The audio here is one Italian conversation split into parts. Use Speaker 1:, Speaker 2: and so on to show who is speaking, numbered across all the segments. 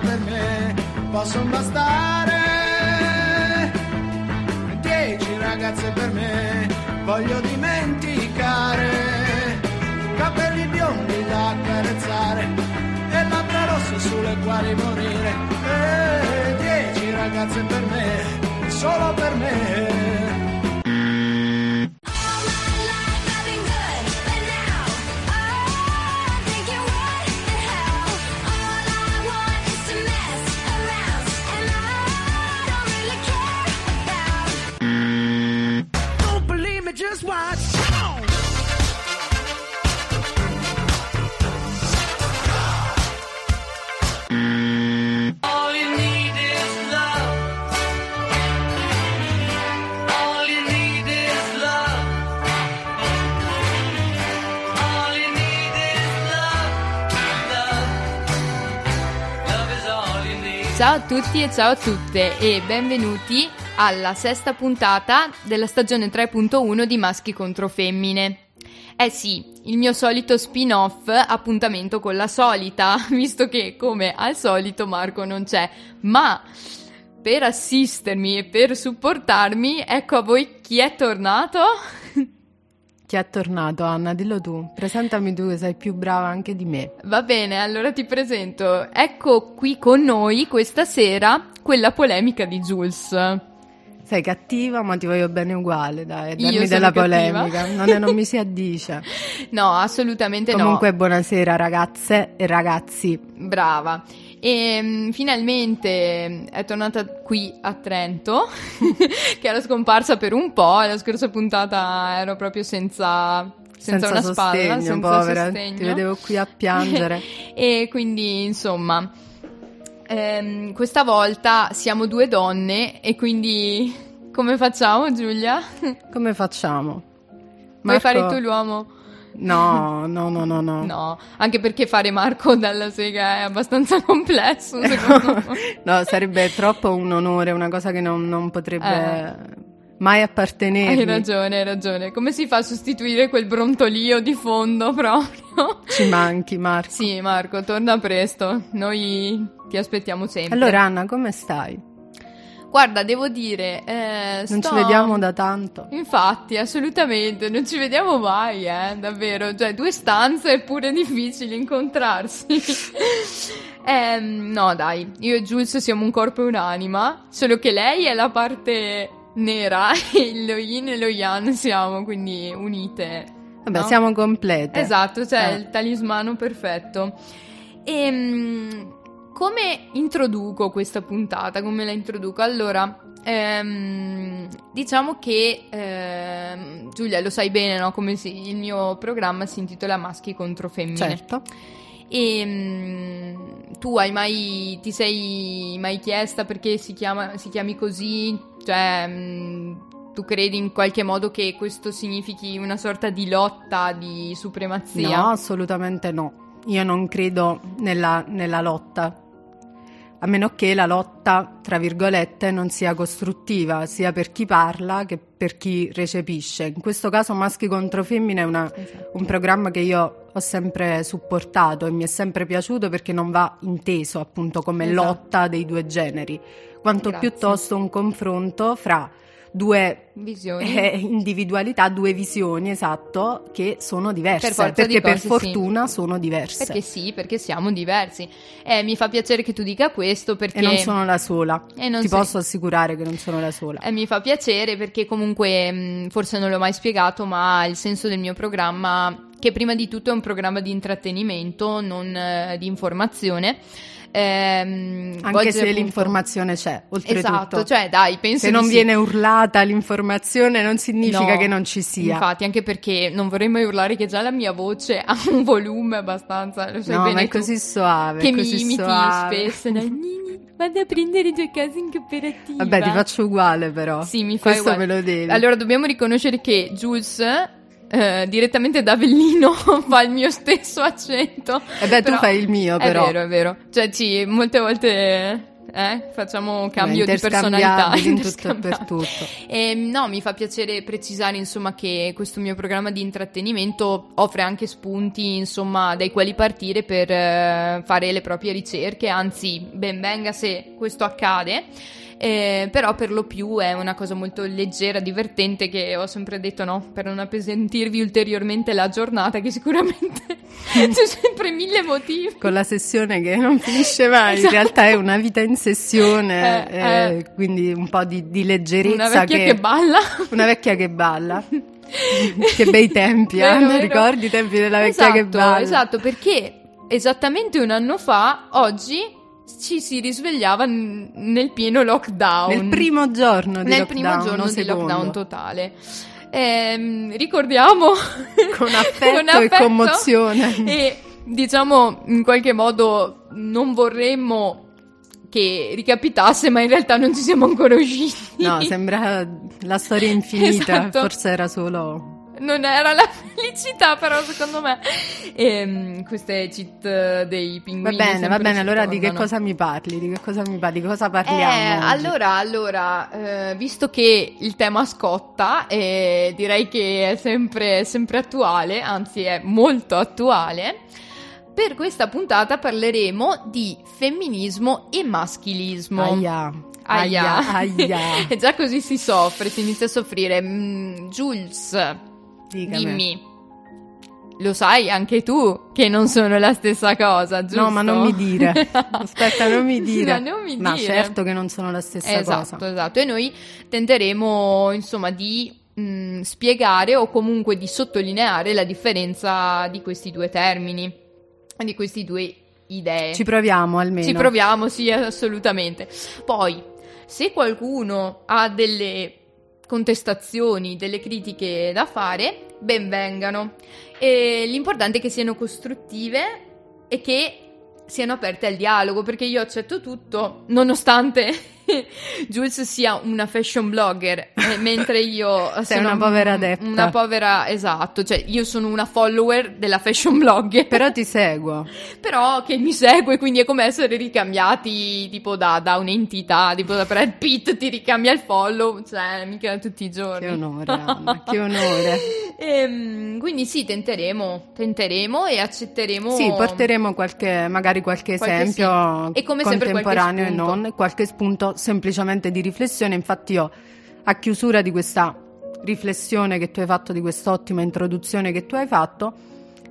Speaker 1: Per me possono bastare. Dieci ragazze per me voglio dimenticare. Capelli biondi da accarezzare e labbra rosse sulle quali morire. E dieci ragazze per me, solo per me.
Speaker 2: Tutti e ciao a tutte e benvenuti alla sesta puntata della stagione 3.1 di Maschi contro Femmine. Eh sì, il mio solito spin-off appuntamento con la solita, visto che come al solito Marco non c'è, ma per assistermi e per supportarmi, ecco a voi chi è tornato.
Speaker 3: Chi è tornato, Anna? Dillo tu. Presentami tu che sei più brava anche di me.
Speaker 2: Va bene, allora ti presento. Ecco qui con noi questa sera quella polemica di Jules.
Speaker 3: Sei cattiva, ma ti voglio bene uguale, dai.
Speaker 2: Sono
Speaker 3: della polemica. Non, è- non mi si addice.
Speaker 2: No, assolutamente
Speaker 3: Comunque, buonasera ragazze e ragazzi.
Speaker 2: no. Brava. E mm, finalmente mm, è tornata qui a Trento, che era scomparsa per un po'. La scorsa puntata ero proprio senza, senza, una spalla,
Speaker 3: sostegno,
Speaker 2: senza
Speaker 3: povera.
Speaker 2: sostegno.
Speaker 3: Ti vedevo qui a piangere.
Speaker 2: e quindi, insomma, ehm, questa volta siamo due donne e quindi come facciamo, Giulia?
Speaker 3: Come facciamo?
Speaker 2: Vuoi
Speaker 3: Marco-
Speaker 2: fare tu l'uomo?
Speaker 3: No, no, no, no, no.
Speaker 2: No, anche perché fare Marco dalla sega è abbastanza complesso, secondo me.
Speaker 3: No, sarebbe troppo un onore, una cosa che non, non potrebbe mai appartenermi.
Speaker 2: Hai ragione, hai ragione. Come si fa a sostituire quel brontolio di fondo proprio?
Speaker 3: Ci manchi, Marco.
Speaker 2: Sì, Marco, torna presto. Noi ti aspettiamo sempre.
Speaker 3: Allora, Anna, come stai?
Speaker 2: Guarda, devo dire, eh,
Speaker 3: Non
Speaker 2: sto-
Speaker 3: ci vediamo da tanto.
Speaker 2: Infatti, assolutamente, non ci vediamo mai, eh, davvero. Cioè, due stanze è pure difficile incontrarsi. Ehm, no, dai, io e Jules siamo un corpo e un'anima, solo che lei è la parte nera e lo yin e lo yang siamo, quindi unite.
Speaker 3: Vabbè,
Speaker 2: no?
Speaker 3: siamo complete.
Speaker 2: Esatto, cioè
Speaker 3: Eh.
Speaker 2: il talismano perfetto. Ehm, come introduco questa puntata? Come la introduco? Allora, ehm, diciamo che ehm, Giulia lo sai bene, no? Come si- il mio programma si intitola Maschi contro femmine.
Speaker 3: Certo.
Speaker 2: E mm, tu hai mai ti sei mai chiesta perché si chiama si chiami così? Cioè, mm, tu credi in qualche modo che questo significhi una sorta di lotta di supremazia?
Speaker 3: No, assolutamente no. Io non credo nella, nella lotta. A meno che la lotta, tra virgolette, non sia costruttiva, sia per chi parla che per chi recepisce. In questo caso Maschi contro Femmine è una-
Speaker 2: Esatto.
Speaker 3: un programma che io ho sempre supportato e mi è sempre piaciuto perché non va inteso appunto come
Speaker 2: Esatto.
Speaker 3: lotta dei due generi, quanto
Speaker 2: Grazie.
Speaker 3: piuttosto un confronto fra due eh, individualità, due visioni, esatto, che sono diverse.
Speaker 2: Per
Speaker 3: perché
Speaker 2: di
Speaker 3: per
Speaker 2: cose,
Speaker 3: fortuna sono diverse.
Speaker 2: Perché sì, perché siamo diversi. Eh, mi fa piacere che tu dica questo perché
Speaker 3: E non sono la sola. Ti
Speaker 2: sei-
Speaker 3: posso assicurare che non sono la sola.
Speaker 2: Eh, mi fa piacere perché comunque, mh, forse non l'ho mai spiegato, ma il senso del mio programma, che prima di tutto è un programma di intrattenimento, non eh, di informazione. Ehm,
Speaker 3: Anche se
Speaker 2: appunto-
Speaker 3: l'informazione c'è, oltretutto.
Speaker 2: Esatto, cioè dai, penso
Speaker 3: se non
Speaker 2: sì.
Speaker 3: viene urlata l'informazione non significa
Speaker 2: No,
Speaker 3: che non ci sia.
Speaker 2: Infatti, anche perché non vorrei mai urlare che già la mia voce ha un volume abbastanza, lo sai
Speaker 3: no,
Speaker 2: bene
Speaker 3: ma è così soave.
Speaker 2: che mi
Speaker 3: così
Speaker 2: imiti
Speaker 3: suave.
Speaker 2: spesso. Nini, Vado a prendere i tuoi casi in cooperativa.
Speaker 3: Vabbè, ti faccio uguale però.
Speaker 2: Sì, mi fai
Speaker 3: Questo
Speaker 2: uguale.
Speaker 3: me lo devi.
Speaker 2: Allora, dobbiamo riconoscere che Jules, eh, direttamente da Avellino, fa il mio stesso accento.
Speaker 3: E beh, tu
Speaker 2: Però-
Speaker 3: fai il mio, però.
Speaker 2: È vero, è vero. Cioè, sì, molte volte eh? facciamo cambio di personalità.
Speaker 3: in tutto per tutto.
Speaker 2: E, no, mi fa piacere precisare insomma che questo mio programma di intrattenimento offre anche spunti insomma dai quali partire per eh, fare le proprie ricerche, anzi ben venga se questo accade. Eh, però per lo più è una cosa molto leggera, divertente che ho sempre detto no, per non appesantirvi ulteriormente la giornata che sicuramente c'è sempre mille motivi.
Speaker 3: Con la sessione che non finisce mai, in
Speaker 2: Esatto.
Speaker 3: realtà è una vita in sessione,
Speaker 2: Eh,
Speaker 3: eh,
Speaker 2: eh.
Speaker 3: quindi un po' di, di leggerezza.
Speaker 2: Una vecchia che, balla.
Speaker 3: Una vecchia che balla. che bei tempi,
Speaker 2: Vero,
Speaker 3: Anna,
Speaker 2: vero.
Speaker 3: ricordi i tempi della vecchia
Speaker 2: esatto,
Speaker 3: che balla?
Speaker 2: Esatto, perché esattamente un anno fa, oggi, ci si risvegliava n- nel pieno lockdown.
Speaker 3: Nel primo giorno di
Speaker 2: Nel
Speaker 3: lockdown,
Speaker 2: primo giorno
Speaker 3: no,
Speaker 2: di
Speaker 3: secondo.
Speaker 2: lockdown totale. Ehm, ricordiamo
Speaker 3: Con affetto e commozione.
Speaker 2: e diciamo in qualche modo non vorremmo che ricapitasse, ma in realtà non ci siamo ancora usciti.
Speaker 3: No, sembra la storia infinita,
Speaker 2: Esatto.
Speaker 3: forse era solo...
Speaker 2: Non era la felicità, però, secondo me. Ehm, queste cheat eh, dei
Speaker 3: Va
Speaker 2: pinguini.
Speaker 3: bene, va bene, allora di che cosa mi parli? Di che cosa mi parli? Di cosa
Speaker 2: Eh,
Speaker 3: parliamo? oggi?
Speaker 2: allora, allora eh, visto che il tema scotta, e direi che è sempre, sempre attuale, anzi è molto attuale, per questa puntata parleremo di femminismo e maschilismo.
Speaker 3: Aia,
Speaker 2: Aia.
Speaker 3: aia, aia.
Speaker 2: e già così si soffre, si inizia a soffrire. Mm, Jules,
Speaker 3: Dicami.
Speaker 2: dimmi. Lo sai anche tu che non sono la stessa cosa, giusto?
Speaker 3: No, ma non mi dire. Aspetta, non mi dire.
Speaker 2: No, non mi
Speaker 3: Ma
Speaker 2: dire.
Speaker 3: certo che non sono la stessa
Speaker 2: Esatto,
Speaker 3: cosa.
Speaker 2: esatto. E noi tenteremo, insomma, di mh, spiegare o comunque di sottolineare la differenza di questi due termini, di questi due idee.
Speaker 3: Ci proviamo almeno.
Speaker 2: Ci proviamo, sì, assolutamente. Poi, se qualcuno ha delle contestazioni, delle critiche da fare, ben vengano. E l'importante è che siano costruttive e che siano aperte al dialogo, perché io accetto tutto, nonostante Jules sia una fashion blogger, eh, mentre io
Speaker 3: Sei
Speaker 2: sono
Speaker 3: una povera adepta.
Speaker 2: Una povera, esatto, cioè io sono una follower della fashion blogger.
Speaker 3: Però ti seguo.
Speaker 2: Però che mi segue, quindi è come essere ricambiati tipo da, da un'entità, tipo da Brad Pitt ti ricambia il follow, cioè mica tutti i giorni.
Speaker 3: Che onore, Anna, che onore.
Speaker 2: Ehm, quindi sì, tenteremo, tenteremo e accetteremo.
Speaker 3: Sì, porteremo qualche, magari qualche
Speaker 2: Qualche
Speaker 3: esempio
Speaker 2: sì. E come
Speaker 3: contemporaneo e non, e qualche spunto semplicemente di riflessione. Infatti io, a chiusura di questa riflessione che tu hai fatto, di quest'ottima introduzione che tu hai fatto,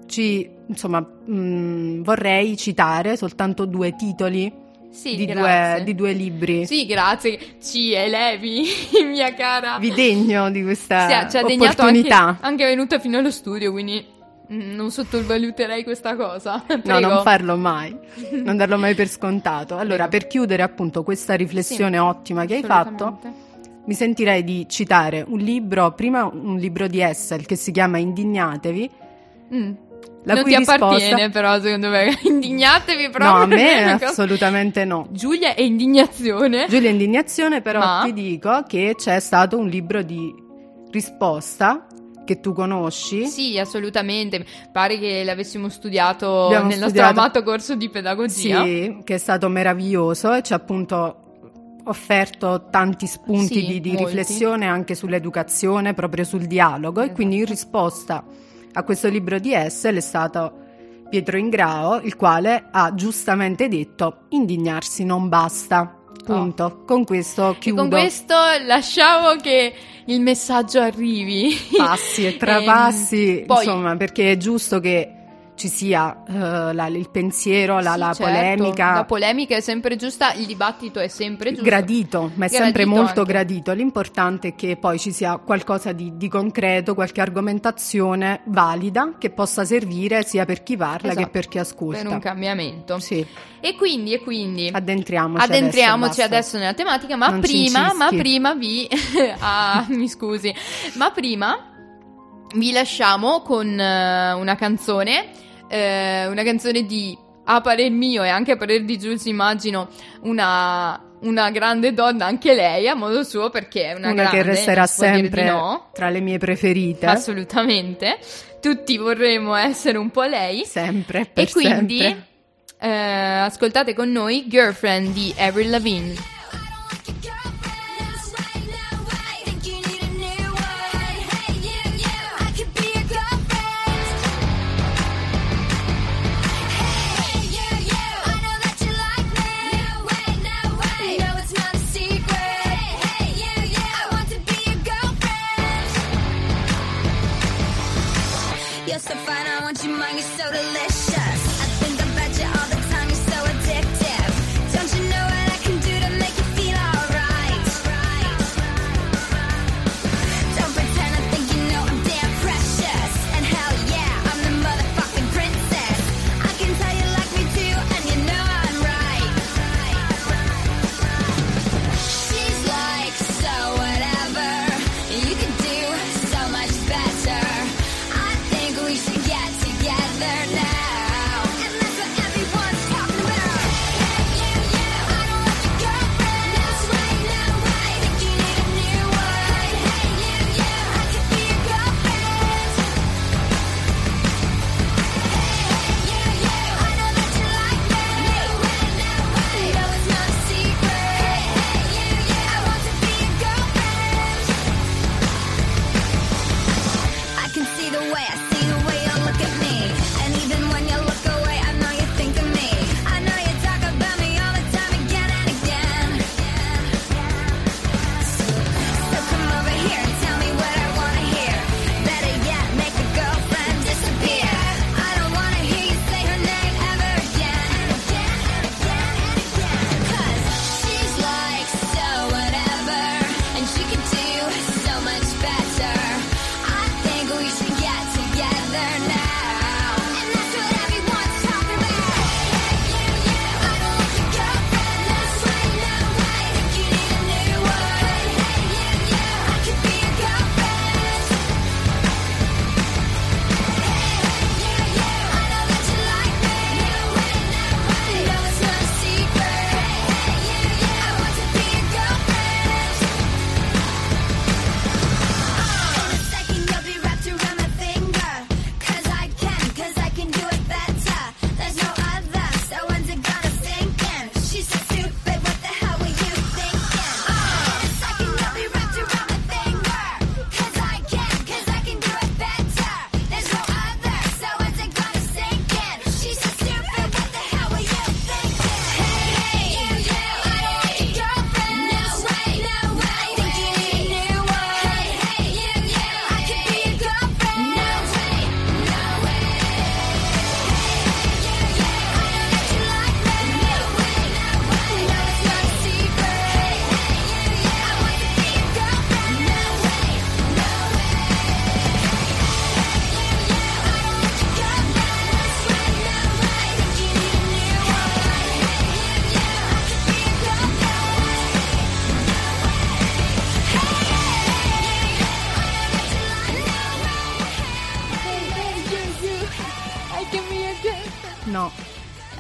Speaker 3: ci, insomma, mh, vorrei citare soltanto due titoli
Speaker 2: Sì,
Speaker 3: di, due, di due libri.
Speaker 2: Sì, grazie, ci elevi, mia cara.
Speaker 3: Vi degno di questa
Speaker 2: Sì, degnato anche,
Speaker 3: opportunità.
Speaker 2: anche venuta fino allo studio, quindi non sottovaluterei questa cosa.
Speaker 3: No,
Speaker 2: Prego.
Speaker 3: non farlo mai, non darlo mai per scontato. Allora, per chiudere appunto questa riflessione
Speaker 2: Sì,
Speaker 3: ottima che hai fatto, mi sentirei di citare un libro, prima un libro di Essel che si chiama Indignatevi,
Speaker 2: Mm.
Speaker 3: La
Speaker 2: non
Speaker 3: cui
Speaker 2: ti
Speaker 3: risposta...
Speaker 2: appartiene però secondo me indignatevi proprio
Speaker 3: No, a me
Speaker 2: è cosa-
Speaker 3: assolutamente no.
Speaker 2: Giulia è indignazione
Speaker 3: Giulia Indignazione, però
Speaker 2: Ma?
Speaker 3: ti dico che c'è stato un libro di risposta che tu conosci.
Speaker 2: sì assolutamente pare che l'avessimo studiato
Speaker 3: Abbiamo
Speaker 2: nel nostro
Speaker 3: studiato-
Speaker 2: amato corso di pedagogia
Speaker 3: Sì, che è stato meraviglioso e ci ha appunto offerto tanti spunti
Speaker 2: Sì,
Speaker 3: di, di riflessione anche sull'educazione, proprio sul dialogo. E quindi in
Speaker 2: Esatto.
Speaker 3: risposta a questo libro di Essel è stato Pietro Ingrao, il quale ha giustamente detto indignarsi non basta. Punto. Con questo
Speaker 2: Oh. E
Speaker 3: chiudo.
Speaker 2: con questo lasciamo che il messaggio arrivi
Speaker 3: passi e trapassi,
Speaker 2: Ehm, poi-
Speaker 3: insomma, perché è giusto che ci sia eh, la- il pensiero, la,
Speaker 2: Sì,
Speaker 3: la
Speaker 2: certo,
Speaker 3: polemica.
Speaker 2: la polemica è sempre giusta il dibattito è sempre giusto
Speaker 3: Gradito, ma è sempre
Speaker 2: Gradito
Speaker 3: molto
Speaker 2: anche.
Speaker 3: gradito. L'importante è che poi ci sia qualcosa di, di concreto, qualche argomentazione valida che possa servire sia per chi parla
Speaker 2: Esatto,
Speaker 3: che per chi ascolta.
Speaker 2: per un cambiamento
Speaker 3: Sì,
Speaker 2: e quindi e quindi
Speaker 3: addentriamoci.
Speaker 2: Addentriamoci
Speaker 3: adesso,
Speaker 2: adesso nella tematica, ma prima, ma prima vi ah, mi scusi, ma prima vi lasciamo con eh, una canzone, eh, una canzone di a parer mio e anche a parer di Jules immagino una, una grande donna anche lei a modo suo perché è una,
Speaker 3: Una,
Speaker 2: grande,
Speaker 3: che resterà sempre
Speaker 2: no,
Speaker 3: tra le mie preferite.
Speaker 2: assolutamente. Tutti vorremmo essere un po' lei.
Speaker 3: sempre,
Speaker 2: E quindi eh, ascoltate con noi Girlfriend di Avril Lavigne.
Speaker 4: You're so fine,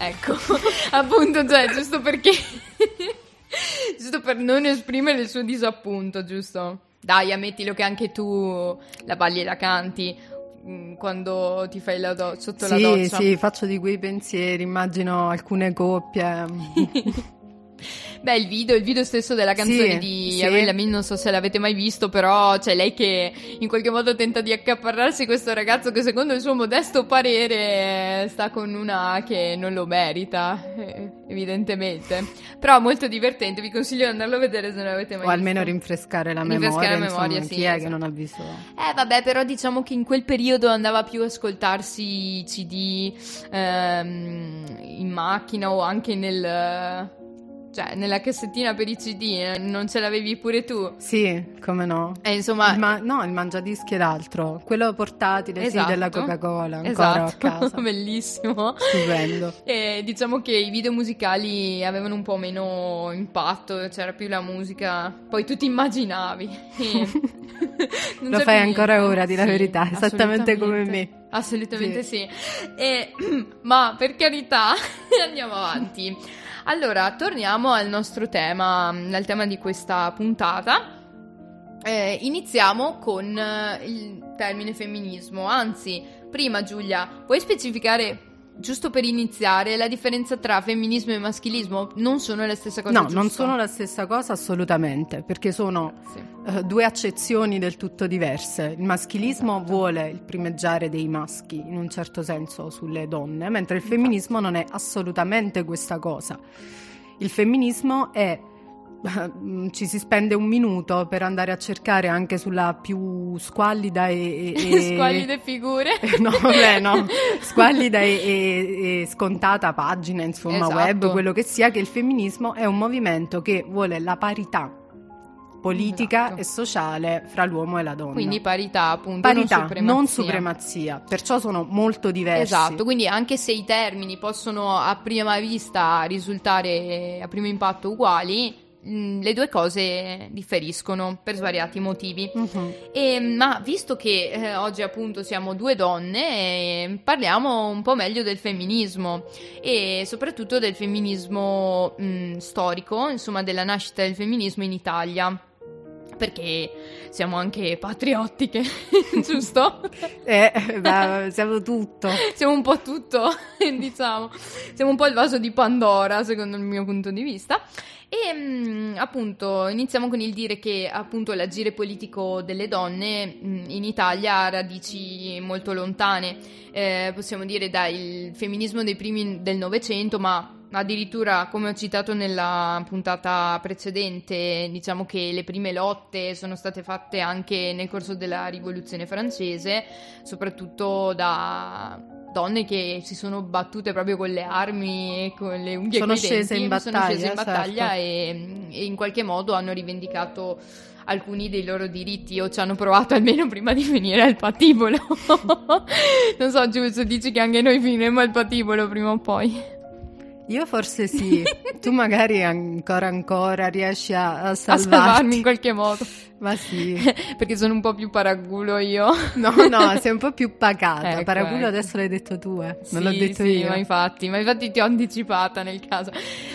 Speaker 2: Ecco, appunto, cioè, giusto perché... giusto per non esprimere il suo disappunto, giusto? Dai, ammettilo che anche tu la balli e la canti mm, quando ti fai la do- sotto la
Speaker 3: sì,
Speaker 2: doccia.
Speaker 3: sì, faccio di quei pensieri, immagino alcune coppie.
Speaker 2: Beh, il video, il video stesso della canzone
Speaker 3: Sì,
Speaker 2: di
Speaker 3: sì.
Speaker 2: Avril Lavigne, non so se l'avete mai visto, però c'è lei che in qualche modo tenta di accaparrarsi questo ragazzo che secondo il suo modesto parere sta con una che non lo merita, eh, evidentemente. Però molto divertente, vi consiglio di andarlo a vedere se non l'avete mai
Speaker 3: o almeno
Speaker 2: visto.
Speaker 3: rinfrescare la
Speaker 2: Rinfrescare
Speaker 3: memoria,
Speaker 2: la
Speaker 3: insomma,
Speaker 2: memoria, sì,
Speaker 3: chi è che
Speaker 2: esatto.
Speaker 3: non ha visto?
Speaker 2: Eh vabbè, però diciamo che in quel periodo andava più a ascoltarsi i CD ehm, in macchina o anche nel... cioè nella cassettina per i CD, eh, non ce l'avevi pure tu?
Speaker 3: Sì, come no?
Speaker 2: E insomma...
Speaker 3: Il ma- no, il mangiadischi ed altro, quello portatile,
Speaker 2: Esatto.
Speaker 3: sì, della Coca-Cola, ancora
Speaker 2: esatto.
Speaker 3: a casa.
Speaker 2: bellissimo.
Speaker 3: Stupendo.
Speaker 2: E diciamo che i video musicali avevano un po' meno impatto, c'era più la musica, poi tu ti immaginavi. non
Speaker 3: Lo fai ancora
Speaker 2: niente.
Speaker 3: ora, di la
Speaker 2: Sì,
Speaker 3: verità, esattamente come me.
Speaker 2: Assolutamente sì. E, ma per carità, andiamo avanti. Allora, torniamo al nostro tema, al tema di questa puntata. Eh, iniziamo con eh, il termine femminismo. Anzi, prima Giulia, puoi specificare giusto per iniziare, la differenza tra femminismo e maschilismo non sono la stessa cosa.
Speaker 3: No, non
Speaker 2: giusto?
Speaker 3: sono la stessa cosa assolutamente, perché sono eh, due accezioni del tutto diverse. Il maschilismo vuole il primeggiare dei maschi, in un certo senso, sulle donne, mentre il femminismo non è assolutamente questa cosa. Il femminismo è ci si spende un minuto per andare a cercare anche sulla più squallida e, e-
Speaker 2: Squallide figure.
Speaker 3: no, vabbè, no. Squallida e, e- e scontata pagina, insomma,
Speaker 2: Esatto.
Speaker 3: web, quello che sia, che il femminismo è un movimento che vuole la parità politica
Speaker 2: Esatto.
Speaker 3: e sociale fra l'uomo e la donna.
Speaker 2: Quindi parità, appunto,
Speaker 3: parità,
Speaker 2: non supremazia.
Speaker 3: non supremazia. Perciò sono molto diversi.
Speaker 2: Esatto, quindi anche se i termini possono a prima vista risultare a primo impatto uguali, mh, le due cose differiscono per svariati motivi.
Speaker 3: Mhm.
Speaker 2: E, ma visto che eh, oggi appunto siamo due donne, eh, parliamo un po' meglio del femminismo e soprattutto del femminismo mh, storico, insomma della nascita del femminismo in Italia. Perché siamo anche patriottiche, giusto?
Speaker 3: Eh, beh, siamo tutto.
Speaker 2: Siamo un po' tutto, diciamo. Siamo un po' il vaso di Pandora, secondo il mio punto di vista. E mm, appunto iniziamo con il dire che appunto l'agire politico delle donne mm, in Italia ha radici molto lontane. Eh, possiamo dire dal femminismo dei primi del Novecento, ma addirittura come ho citato nella puntata precedente, diciamo che le prime lotte sono state fatte anche nel corso della rivoluzione francese, soprattutto da donne che si sono battute proprio con le armi e con le unghie
Speaker 3: Sono scese
Speaker 2: denti,
Speaker 3: in
Speaker 2: sono
Speaker 3: battaglia,
Speaker 2: scese in battaglia
Speaker 3: certo.
Speaker 2: e, e in qualche modo hanno rivendicato alcuni dei loro diritti o ci hanno provato almeno prima di finire al patibolo. non so, Giulio, dici che anche noi finiremo al patibolo prima o poi.
Speaker 3: Io forse sì, tu magari ancora ancora riesci a, a
Speaker 2: A salvarmi in qualche modo.
Speaker 3: Ma sì.
Speaker 2: Perché sono un po' più paragulo io.
Speaker 3: No, no, sei un po' più pacata.
Speaker 2: Ecco,
Speaker 3: Paraculo
Speaker 2: ecco.
Speaker 3: adesso l'hai detto tu, eh.
Speaker 2: Sì,
Speaker 3: Non l'ho detto
Speaker 2: sì,
Speaker 3: io.
Speaker 2: Ma infatti, ma infatti ti ho anticipata nel caso.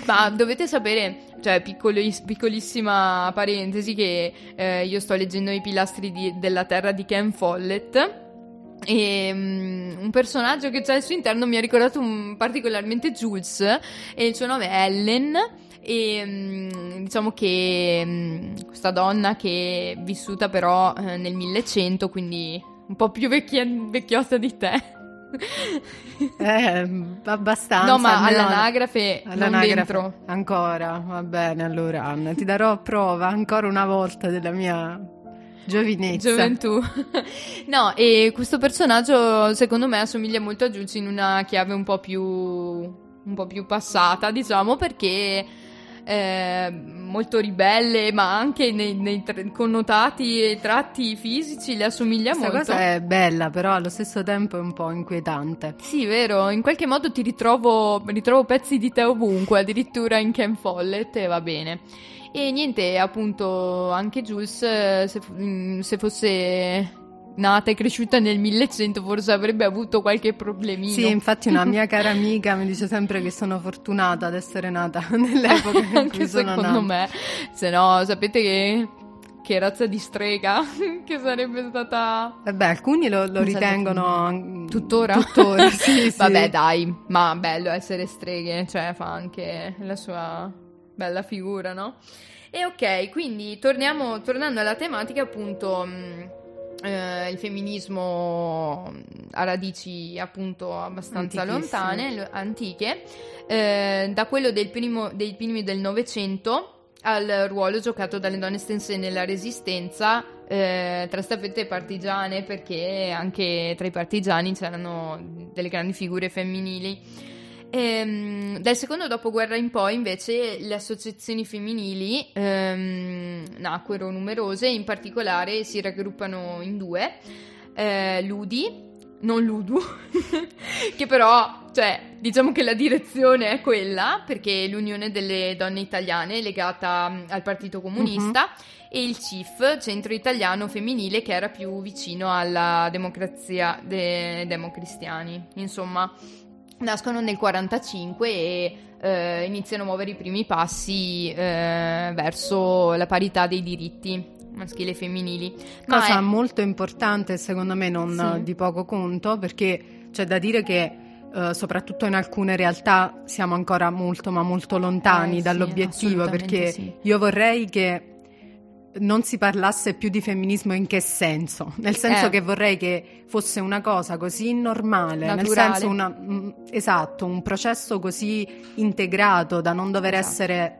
Speaker 2: Ma dovete sapere, cioè, piccolis- piccolissima parentesi, che eh, io sto leggendo I pilastri di- della terra di Ken Follett. E mm, un personaggio che c'è al suo interno mi ha ricordato un- particolarmente Jules e il suo nome è Ellen e mm, diciamo che mm, questa donna che è vissuta però eh, nel 1100 quindi un po' più vecchia- vecchiotta di te
Speaker 3: Eh, abbastanza.
Speaker 2: no ma all'anagrafe non
Speaker 3: all'anagrafe.
Speaker 2: dentro
Speaker 3: Ancora, va bene allora Anna, ti darò prova ancora una volta della mia giovinezza.
Speaker 2: Gioventù. no, e questo personaggio secondo me assomiglia molto a Jules in una chiave un po' più un po' più passata, diciamo, perché è molto ribelle, ma anche nei, nei tra- connotati e tratti fisici le assomiglia
Speaker 3: Questa
Speaker 2: molto.
Speaker 3: cosa è bella, però allo stesso tempo è un po' inquietante.
Speaker 2: Sì, vero, in qualche modo ti ritrovo, ritrovo pezzi di te ovunque, addirittura in Ken Follett e va bene. E niente, appunto, anche Jules, eh, se, mm, se fosse nata e cresciuta nel 1100, forse avrebbe avuto qualche problemino.
Speaker 3: Sì, infatti una mia cara amica mi dice sempre che sono fortunata ad essere nata nell'epoca in cui
Speaker 2: anche
Speaker 3: sono
Speaker 2: secondo
Speaker 3: nata.
Speaker 2: me. Se no, sapete che, che razza di strega che sarebbe stata...
Speaker 3: Beh, alcuni lo, lo ritengono
Speaker 2: Tuttora?
Speaker 3: tuttora sì, sì.
Speaker 2: Vabbè, dai, ma bello essere streghe, cioè fa anche la sua bella figura, no? E ok, quindi torniamo, tornando alla tematica, appunto, mh, eh, il femminismo ha radici appunto abbastanza lontane, lo- antiche, eh, da quello del primo, dei primi del Novecento al ruolo giocato dalle donne stesse nella resistenza eh, tra staffette e partigiane, perché anche tra i partigiani c'erano delle grandi figure femminili. Ehm, dal secondo dopoguerra in poi, invece, le associazioni femminili ehm, nacquero numerose, in particolare si raggruppano in due, eh, Ludi, non Ludu, che però, cioè, diciamo che la direzione è quella, perché è l'Unione delle Donne Italiane, legata mm, al Partito Comunista, e il CIF, Centro Italiano Femminile, che era più vicino alla democrazia dei democristiani. Insomma, nascono nel 45 e eh, iniziano a muovere i primi passi eh, verso la parità dei diritti maschili e femminili. Ma
Speaker 3: Cosa
Speaker 2: è-
Speaker 3: molto importante, secondo me, non
Speaker 2: Sì.
Speaker 3: di poco conto, perché c'è da dire che eh, soprattutto in alcune realtà siamo ancora molto ma molto lontani
Speaker 2: Eh, sì,
Speaker 3: dall'obiettivo
Speaker 2: assolutamente
Speaker 3: perché
Speaker 2: sì.
Speaker 3: io vorrei che non si parlasse più di femminismo in che senso? Nel senso
Speaker 2: Eh.
Speaker 3: che vorrei che fosse una cosa così normale, nel
Speaker 2: Naturale.
Speaker 3: senso una, mm, esatto, un processo così integrato da non dover
Speaker 2: Esatto.
Speaker 3: essere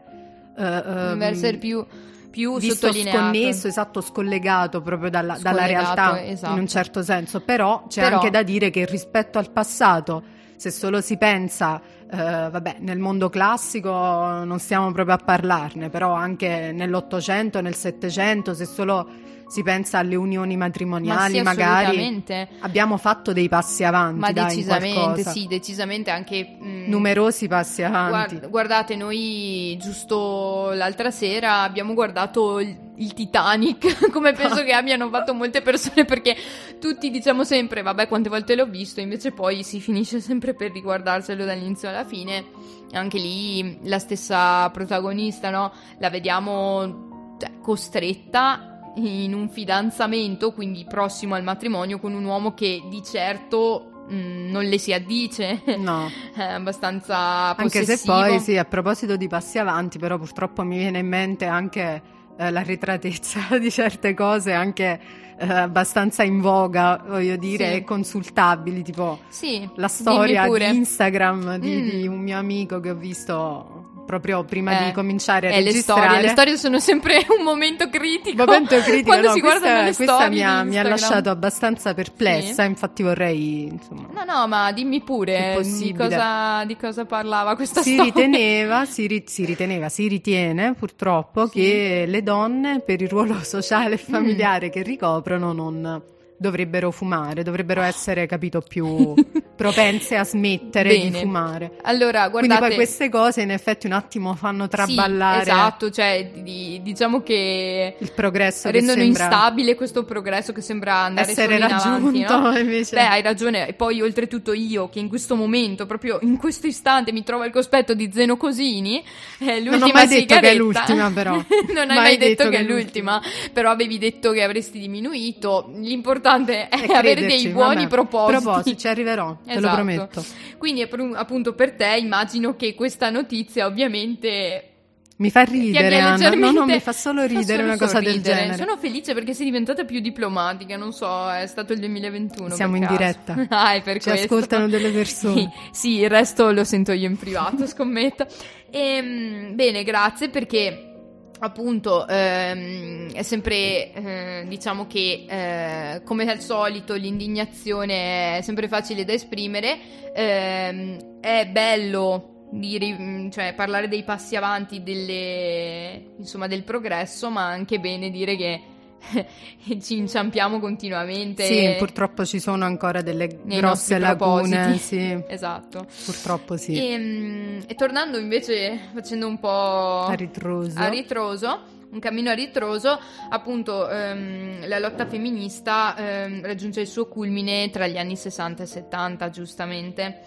Speaker 2: Deve
Speaker 3: ehm,
Speaker 2: essere più, più
Speaker 3: visto sconnesso, esatto, scollegato proprio dalla, dalla realtà
Speaker 2: esatto.
Speaker 3: in un certo senso, però c'è
Speaker 2: Però-
Speaker 3: anche da dire che rispetto al passato, se solo si pensa, eh, vabbè, nel mondo classico non stiamo proprio a parlarne, però anche nell'Ottocento, nel Settecento, se solo si pensa alle unioni
Speaker 2: Ma
Speaker 3: matrimoniali,
Speaker 2: sì,
Speaker 3: magari
Speaker 2: assolutamente.
Speaker 3: abbiamo fatto dei passi avanti,
Speaker 2: Ma
Speaker 3: dai,
Speaker 2: decisamente, sì, decisamente anche... mm,
Speaker 3: Numerosi passi avanti.
Speaker 2: Guard- guardate, noi giusto l'altra sera abbiamo guardato il, il Titanic, come penso che abbiano fatto molte persone, perché tutti diciamo sempre, vabbè, quante volte l'ho visto, invece poi si finisce sempre per riguardarselo dall'inizio alla fine. Anche lì la stessa protagonista, no? La vediamo cioè, costretta in un fidanzamento, quindi prossimo al matrimonio, con un uomo che di certo mm, non le si addice.
Speaker 3: No.
Speaker 2: È abbastanza
Speaker 3: Anche se
Speaker 2: possessivo.
Speaker 3: poi, sì, a proposito di passi avanti, però purtroppo mi viene in mente anche eh, la ritratezza di certe cose, anche eh, abbastanza in voga, voglio dire,
Speaker 2: Sì.
Speaker 3: e consultabili, tipo
Speaker 2: Sì,
Speaker 3: la storia di Instagram di,
Speaker 2: Mm.
Speaker 3: di un mio amico che ho visto proprio prima
Speaker 2: Eh,
Speaker 3: di cominciare a
Speaker 2: Eh, le
Speaker 3: registrare.
Speaker 2: storie, le storie sono sempre un momento critico.
Speaker 3: Momento critico,
Speaker 2: Quando
Speaker 3: no,
Speaker 2: si
Speaker 3: questa,
Speaker 2: guardano le
Speaker 3: questa mi
Speaker 2: di
Speaker 3: ha, mi ha lasciato abbastanza perplessa,
Speaker 2: Sì.
Speaker 3: infatti vorrei, insomma,
Speaker 2: No, no, ma dimmi pure di
Speaker 3: possibile.
Speaker 2: cosa, di cosa parlava questa
Speaker 3: si
Speaker 2: storia.
Speaker 3: riteneva, si, ri- si riteneva, si ritiene purtroppo
Speaker 2: Sì.
Speaker 3: che le donne per il ruolo sociale e
Speaker 2: Mm.
Speaker 3: familiare che ricoprono non dovrebbero fumare, dovrebbero essere, capito, più propense a smettere di
Speaker 2: Bene.
Speaker 3: fumare.
Speaker 2: Allora,
Speaker 3: Quindi
Speaker 2: guardate...
Speaker 3: poi queste cose in effetti un attimo fanno traballare
Speaker 2: Sì, esatto, cioè di- diciamo che
Speaker 3: il progresso
Speaker 2: rendono instabile questo progresso che sembra andare
Speaker 3: essere
Speaker 2: solo in avanti,
Speaker 3: raggiunto
Speaker 2: no?
Speaker 3: invece.
Speaker 2: Beh, hai ragione. E poi, oltretutto, io che in questo momento, proprio in questo istante, mi trovo al cospetto di Zeno Cosini. eh, l'ultima
Speaker 3: Non ho mai detto che è
Speaker 2: sigaretta.
Speaker 3: l'ultima, però.
Speaker 2: non hai mai detto, che è l'ultima, però avevi detto che avresti diminuito. L'importante è
Speaker 3: E
Speaker 2: avere dei buoni
Speaker 3: vabbè.
Speaker 2: propositi.
Speaker 3: Propositi, ci arriverò, te lo
Speaker 2: Esatto.
Speaker 3: prometto.
Speaker 2: Quindi, appunto, per te immagino che questa notizia, ovviamente.
Speaker 3: Mi fa ridere, Anna. No, no, mi fa solo
Speaker 2: fa
Speaker 3: ridere
Speaker 2: solo
Speaker 3: una cosa del
Speaker 2: sorridere.
Speaker 3: genere.
Speaker 2: Sono felice perché sei diventata più diplomatica. Non so, è stato il 2021.
Speaker 3: Siamo in
Speaker 2: caso.
Speaker 3: diretta.
Speaker 2: ah, è per
Speaker 3: Ci
Speaker 2: questo.
Speaker 3: ascoltano delle persone.
Speaker 2: Sì, sì, il resto lo sento io in privato, scommetto. Ehm, bene, grazie perché appunto ehm, è sempre eh, diciamo che eh, come al solito l'indignazione è sempre facile da esprimere. Ehm, è bello dire, cioè, parlare dei passi avanti delle, insomma, del progresso ma anche bene dire che ci inciampiamo continuamente
Speaker 3: Sì, purtroppo ci sono ancora delle grosse lacune, sì,
Speaker 2: esatto
Speaker 3: purtroppo sì.
Speaker 2: e, e tornando invece, facendo un po'
Speaker 3: A ritroso.
Speaker 2: a ritroso, un cammino a ritroso, appunto ehm, la lotta femminista ehm, raggiunge il suo culmine tra gli anni 60 e 70, giustamente,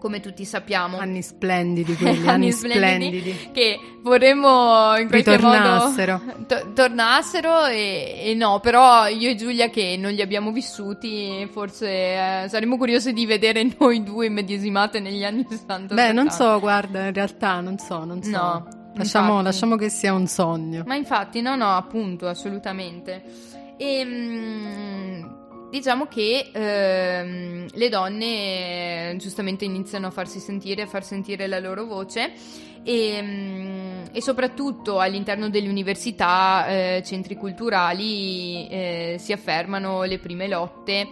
Speaker 2: come tutti sappiamo.
Speaker 3: Anni splendidi quelli, anni, splendidi.
Speaker 2: Che vorremmo in qualche
Speaker 3: Ritornassero.
Speaker 2: modo to- tornassero e, e no, però io e Giulia che non li abbiamo vissuti, forse eh, saremmo curiosi di vedere noi due immedesimate negli anni 60.
Speaker 3: Beh, non
Speaker 2: 70.
Speaker 3: so, guarda, in realtà non so, non so.
Speaker 2: No,
Speaker 3: lasciamo, lasciamo che sia un sogno.
Speaker 2: Ma infatti, no, no, appunto, assolutamente. E mm, diciamo che ehm, le donne eh, giustamente iniziano a farsi sentire, a far sentire la loro voce e, mm, e soprattutto all'interno delle università, eh, centri culturali eh, si affermano le prime lotte.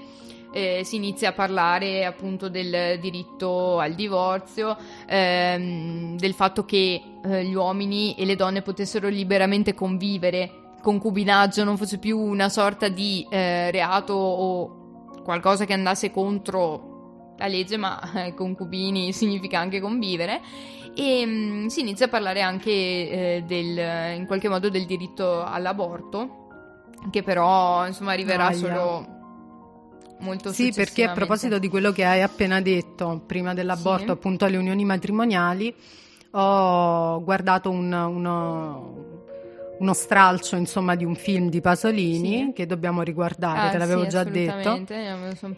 Speaker 2: eh, si inizia a parlare appunto del diritto al divorzio, ehm, del fatto che eh, gli uomini e le donne potessero liberamente convivere, concubinaggio non fosse più una sorta di eh, reato o qualcosa che andasse contro la legge, ma eh, concubini significa anche convivere. E mm, si inizia a parlare anche eh, del, in qualche modo del diritto all'aborto, che però insomma arriverà
Speaker 3: Aia.
Speaker 2: solo molto
Speaker 3: Sì, perché a proposito di quello che hai appena detto, prima dell'aborto,
Speaker 2: Sì.
Speaker 3: appunto alle unioni matrimoniali, ho guardato un, uno- uno stralcio insomma di un film di Pasolini
Speaker 2: Sì.
Speaker 3: che dobbiamo riguardare,
Speaker 2: Ah,
Speaker 3: te l'avevo
Speaker 2: sì,
Speaker 3: già detto.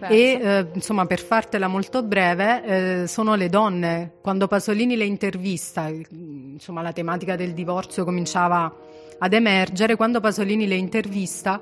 Speaker 3: E eh, insomma, per fartela molto breve, eh, sono le donne. Quando Pasolini le intervista, insomma, la tematica del divorzio cominciava ad emergere. Quando Pasolini le intervista,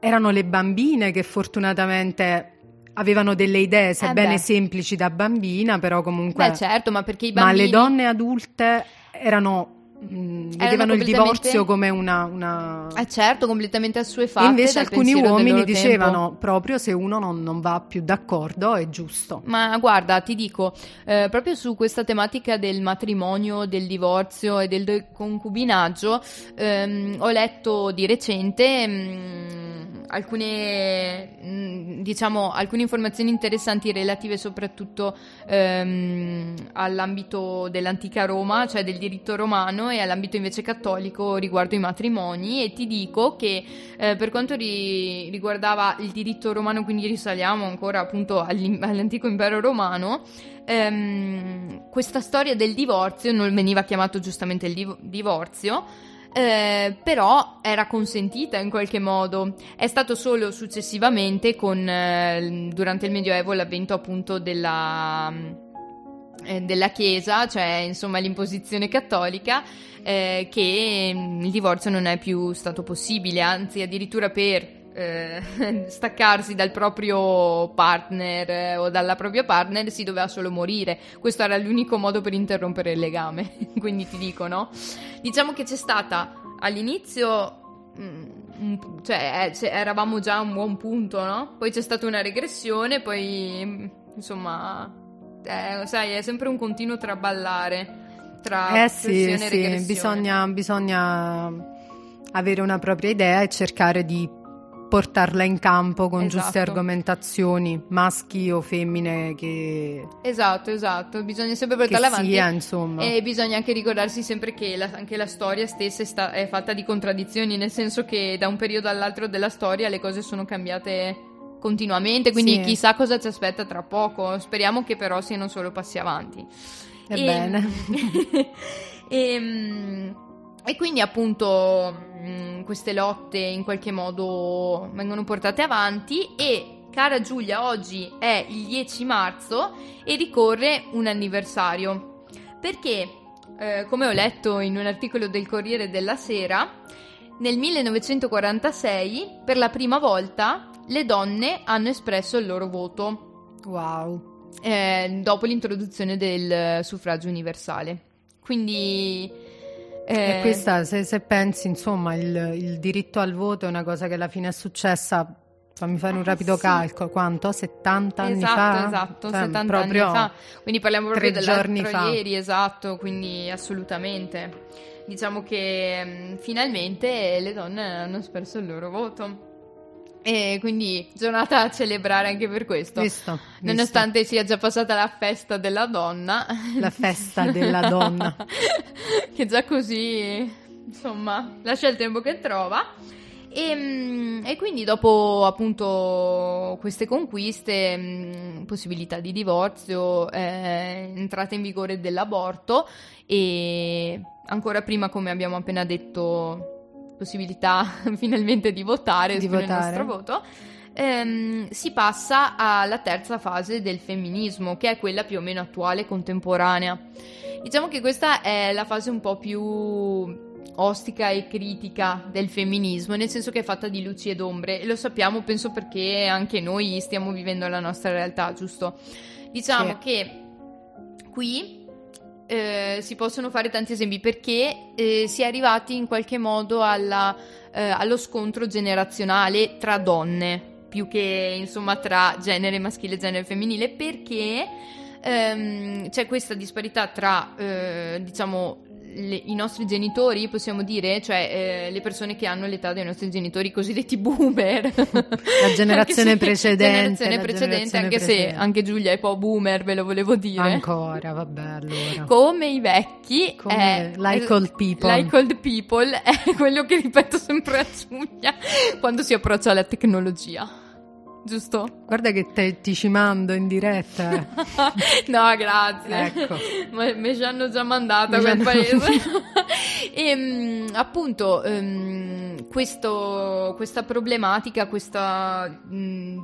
Speaker 3: erano le bambine che fortunatamente avevano delle idee, sebbene
Speaker 2: beh.
Speaker 3: semplici da bambina, però comunque.
Speaker 2: Beh, certo, ma perché i
Speaker 3: Ma
Speaker 2: bambini...
Speaker 3: le donne adulte erano. Mh, vedevano il divorzio come una. una...
Speaker 2: Eh certo, completamente assuefatte
Speaker 3: E invece
Speaker 2: dal
Speaker 3: alcuni uomini dicevano
Speaker 2: tempo.
Speaker 3: proprio se uno non, non va più d'accordo è giusto.
Speaker 2: Ma guarda, ti dico, eh, proprio su questa tematica del matrimonio, del divorzio e del de- concubinaggio, ehm, ho letto di recente mm, alcune, mm, diciamo, alcune informazioni interessanti relative soprattutto ehm, all'ambito dell'antica Roma, cioè del diritto romano, e all'ambito invece cattolico riguardo i matrimoni. E ti dico che eh, per quanto ri- riguardava il diritto romano, quindi risaliamo ancora appunto all'antico impero romano, ehm, questa storia del divorzio non veniva chiamato giustamente il div- divorzio. Eh, però era consentita in qualche modo. È stato solo successivamente, con, eh, durante il Medioevo, l'avvento appunto della, eh, della Chiesa, cioè insomma l'imposizione cattolica, eh, che il divorzio non è più stato possibile, anzi addirittura per eh, staccarsi dal proprio partner eh, o dalla propria partner si doveva solo morire. Questo era l'unico modo per interrompere il legame. Quindi ti dico, no? Diciamo che c'è stata all'inizio. mm, un- cioè, eh, eravamo già a un buon punto, no? Poi c'è stata una regressione, poi mm, insomma, eh, sai, è sempre un continuo traballare tra
Speaker 3: Eh sì,
Speaker 2: e
Speaker 3: sì,
Speaker 2: regressione.
Speaker 3: bisogna, bisogna avere una propria idea e cercare di portarla in campo con giuste
Speaker 2: Esatto.
Speaker 3: argomentazioni, maschi o femmine che,
Speaker 2: Esatto, esatto, bisogna sempre
Speaker 3: che
Speaker 2: portarla avanti.
Speaker 3: sia, insomma.
Speaker 2: E bisogna anche ricordarsi sempre che la- anche la storia stessa è, sta- è fatta di contraddizioni, nel senso che da un periodo all'altro della storia le cose sono cambiate continuamente, quindi
Speaker 3: Sì.
Speaker 2: chissà cosa ci aspetta tra poco. Speriamo che però siano solo passi avanti.
Speaker 3: Ebbene.
Speaker 2: e, mm, e quindi appunto mm, queste lotte in qualche modo vengono portate avanti e cara Giulia oggi è il 10 marzo e ricorre un anniversario perché eh, come ho letto in un articolo del Corriere della Sera nel 1946 per la prima volta le donne hanno espresso il loro voto
Speaker 3: Wow.
Speaker 2: eh, dopo l'introduzione del suffragio universale. Quindi eh,
Speaker 3: E questa, se, se pensi, insomma, il, il diritto al voto è una cosa che alla fine è successa, fammi fare un
Speaker 2: Ah,
Speaker 3: rapido
Speaker 2: sì.
Speaker 3: calcolo, quanto? 70 anni
Speaker 2: esatto,
Speaker 3: fa?
Speaker 2: esatto,
Speaker 3: Cioè,
Speaker 2: 70
Speaker 3: proprio
Speaker 2: anni fa. Quindi parliamo proprio dell'altro
Speaker 3: fa.
Speaker 2: ieri, esatto, quindi assolutamente. Diciamo che mh, finalmente le donne hanno espresso il loro voto. E quindi giornata a celebrare anche per questo.
Speaker 3: Visto, visto.
Speaker 2: Nonostante sia già passata la festa della donna.
Speaker 3: La festa della donna.
Speaker 2: che già così, insomma, lascia il tempo che trova. E, mm, e quindi dopo appunto queste conquiste, mm, possibilità di divorzio, eh, entrata in vigore dell'aborto e ancora prima, come abbiamo appena detto, possibilità finalmente di votare,
Speaker 3: Di votare.
Speaker 2: il nostro voto, ehm, si passa alla terza fase del femminismo, che è quella più o meno attuale e contemporanea. Diciamo che questa è la fase un po' più ostica e critica del femminismo, nel senso che è fatta di luci ed ombre, e lo sappiamo, penso perché anche noi stiamo vivendo la nostra realtà, giusto? Diciamo
Speaker 3: Sì.
Speaker 2: che qui eh, si possono fare tanti esempi perché eh, si è arrivati in qualche modo alla, eh, allo scontro generazionale tra donne più che insomma tra genere maschile e genere femminile perché ehm, c'è questa disparità tra eh, diciamo le- i nostri genitori, possiamo dire, cioè eh, le persone che hanno l'età dei nostri genitori, i cosiddetti boomer. La
Speaker 3: generazione precedente,
Speaker 2: generazione
Speaker 3: la
Speaker 2: precedente,
Speaker 3: generazione
Speaker 2: anche se
Speaker 3: precedente.
Speaker 2: anche Giulia è un po' boomer, ve lo volevo dire.
Speaker 3: Ancora, vabbè, allora.
Speaker 2: Come i vecchi,
Speaker 3: Come
Speaker 2: è,
Speaker 3: like old people.
Speaker 2: like old people è quello che ripeto sempre a Giulia quando si approccia alla tecnologia. Giusto?
Speaker 3: Guarda che te, ti ci mando in diretta. eh.
Speaker 2: no, grazie.
Speaker 3: Ecco.
Speaker 2: Ma mi ci hanno già mandato a quel paese. E mm, appunto ehm, questo- questa problematica, questa mm,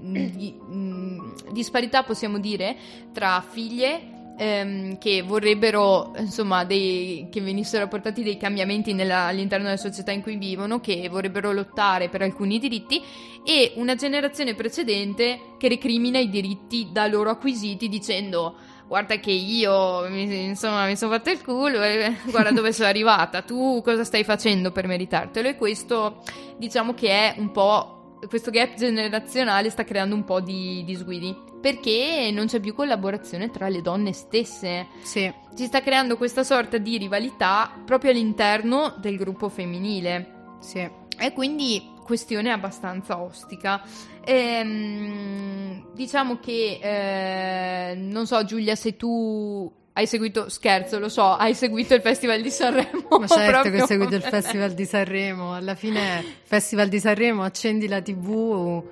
Speaker 2: di- mm, disparità possiamo dire tra figlie ehm, che vorrebbero insomma dei, che venissero apportati dei cambiamenti nella- all'interno della società in cui vivono, che vorrebbero lottare per alcuni diritti e una generazione precedente che recrimina i diritti da loro acquisiti dicendo guarda che io insomma mi sono fatto il culo e guarda dove sono arrivata, tu cosa stai facendo per meritartelo? E questo diciamo che è un po' questo gap generazionale sta creando un po' di disguidi perché non c'è più collaborazione tra le donne stesse.
Speaker 3: Sì,
Speaker 2: Si sta creando questa sorta di rivalità proprio all'interno del gruppo femminile.
Speaker 3: sì.
Speaker 2: E quindi questione abbastanza ostica. Ehm, diciamo che, eh, non so Giulia se tu hai seguito, scherzo lo so, hai seguito il Festival di Sanremo.
Speaker 3: Ma certo che ho seguito il Festival di Sanremo. Alla fine, Festival di Sanremo, accendi la TV,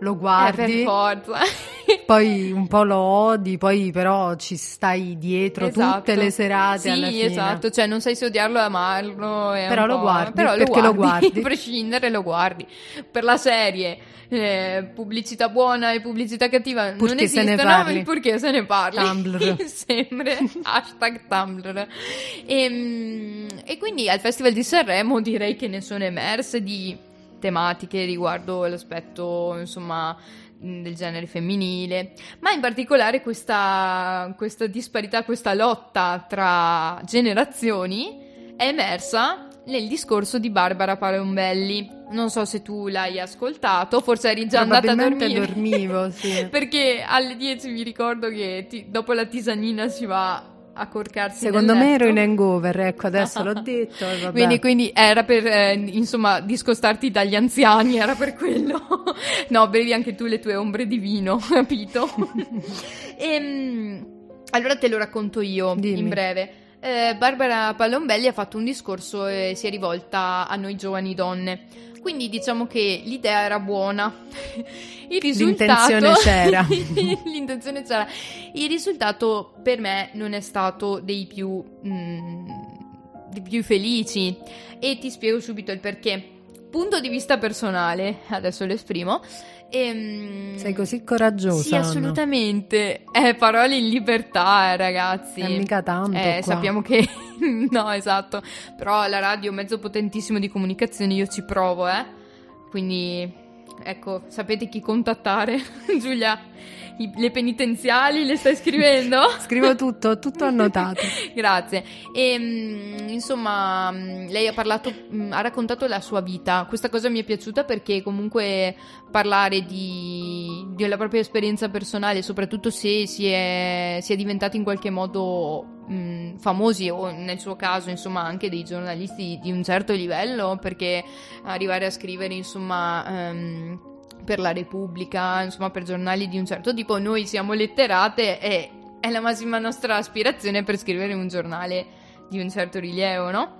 Speaker 3: lo
Speaker 2: Eh,
Speaker 3: guardi,
Speaker 2: per forza.
Speaker 3: poi un po' lo odi, poi però ci stai dietro
Speaker 2: Esatto.
Speaker 3: tutte le serate
Speaker 2: Sì,
Speaker 3: alla fine.
Speaker 2: esatto, cioè non sai se odiarlo o amarlo.
Speaker 3: Però lo guardi,
Speaker 2: però
Speaker 3: perché lo guardi.
Speaker 2: A prescindere lo guardi. Per la serie, eh, pubblicità buona e pubblicità cattiva non
Speaker 3: Purché se ne
Speaker 2: esistono,
Speaker 3: parli.
Speaker 2: purché se ne parli.
Speaker 3: Tumblr.
Speaker 2: Sempre, hashtag Tumblr. Ehm, E, quindi al Festival di Sanremo direi che ne sono emerse di tematiche riguardo l'aspetto, insomma, mh, del genere femminile, ma in particolare questa, questa disparità, questa lotta tra generazioni è emersa nel discorso di Barbara Palombelli. Non so se tu l'hai ascoltato, forse eri già andata a dormire.
Speaker 3: dormivo, sì.
Speaker 2: Perché alle 10 mi ricordo che ti- dopo la tisanina si va a corcarsi
Speaker 3: Secondo me ero in hangover, ecco, adesso l'ho detto. e vabbè.
Speaker 2: Quindi, quindi era per, eh, insomma, discostarti dagli anziani, era per quello. no, bevi anche tu le tue ombre di vino, capito? Ehm, allora te lo racconto io,
Speaker 3: Dimmi.
Speaker 2: in breve. Eh, Barbara Palombelli ha fatto un discorso e si è rivolta a noi giovani donne. Quindi diciamo che l'idea era buona. Il risultato...
Speaker 3: L'intenzione c'era.
Speaker 2: L'intenzione c'era. Il risultato per me non è stato dei più, mm, dei più felici e ti spiego subito il perché. Punto di vista personale, adesso lo esprimo. ehm,
Speaker 3: Sei così coraggiosa.
Speaker 2: Sì, assolutamente. Eh, parole in libertà, eh, ragazzi.
Speaker 3: Eh, mica tanto
Speaker 2: Eh, sappiamo che... no, esatto. Però la radio è un mezzo potentissimo di comunicazione, io ci provo, eh. Quindi, ecco, sapete chi contattare? Giulia, i- le penitenziali le stai scrivendo?
Speaker 3: Scrivo tutto, tutto annotato.
Speaker 2: Grazie. E, mm, insomma, mm, lei ha parlato, mm, ha raccontato la sua vita. Questa cosa mi è piaciuta perché comunque parlare di, della propria esperienza personale, soprattutto se si è, si è diventati in qualche modo mm, famosi o nel suo caso, insomma, anche dei giornalisti di un certo livello, perché arrivare a scrivere, insomma, ehm, per la Repubblica, insomma, per giornali di un certo tipo, noi siamo letterate e è la massima nostra aspirazione per scrivere un giornale di un certo rilievo, no?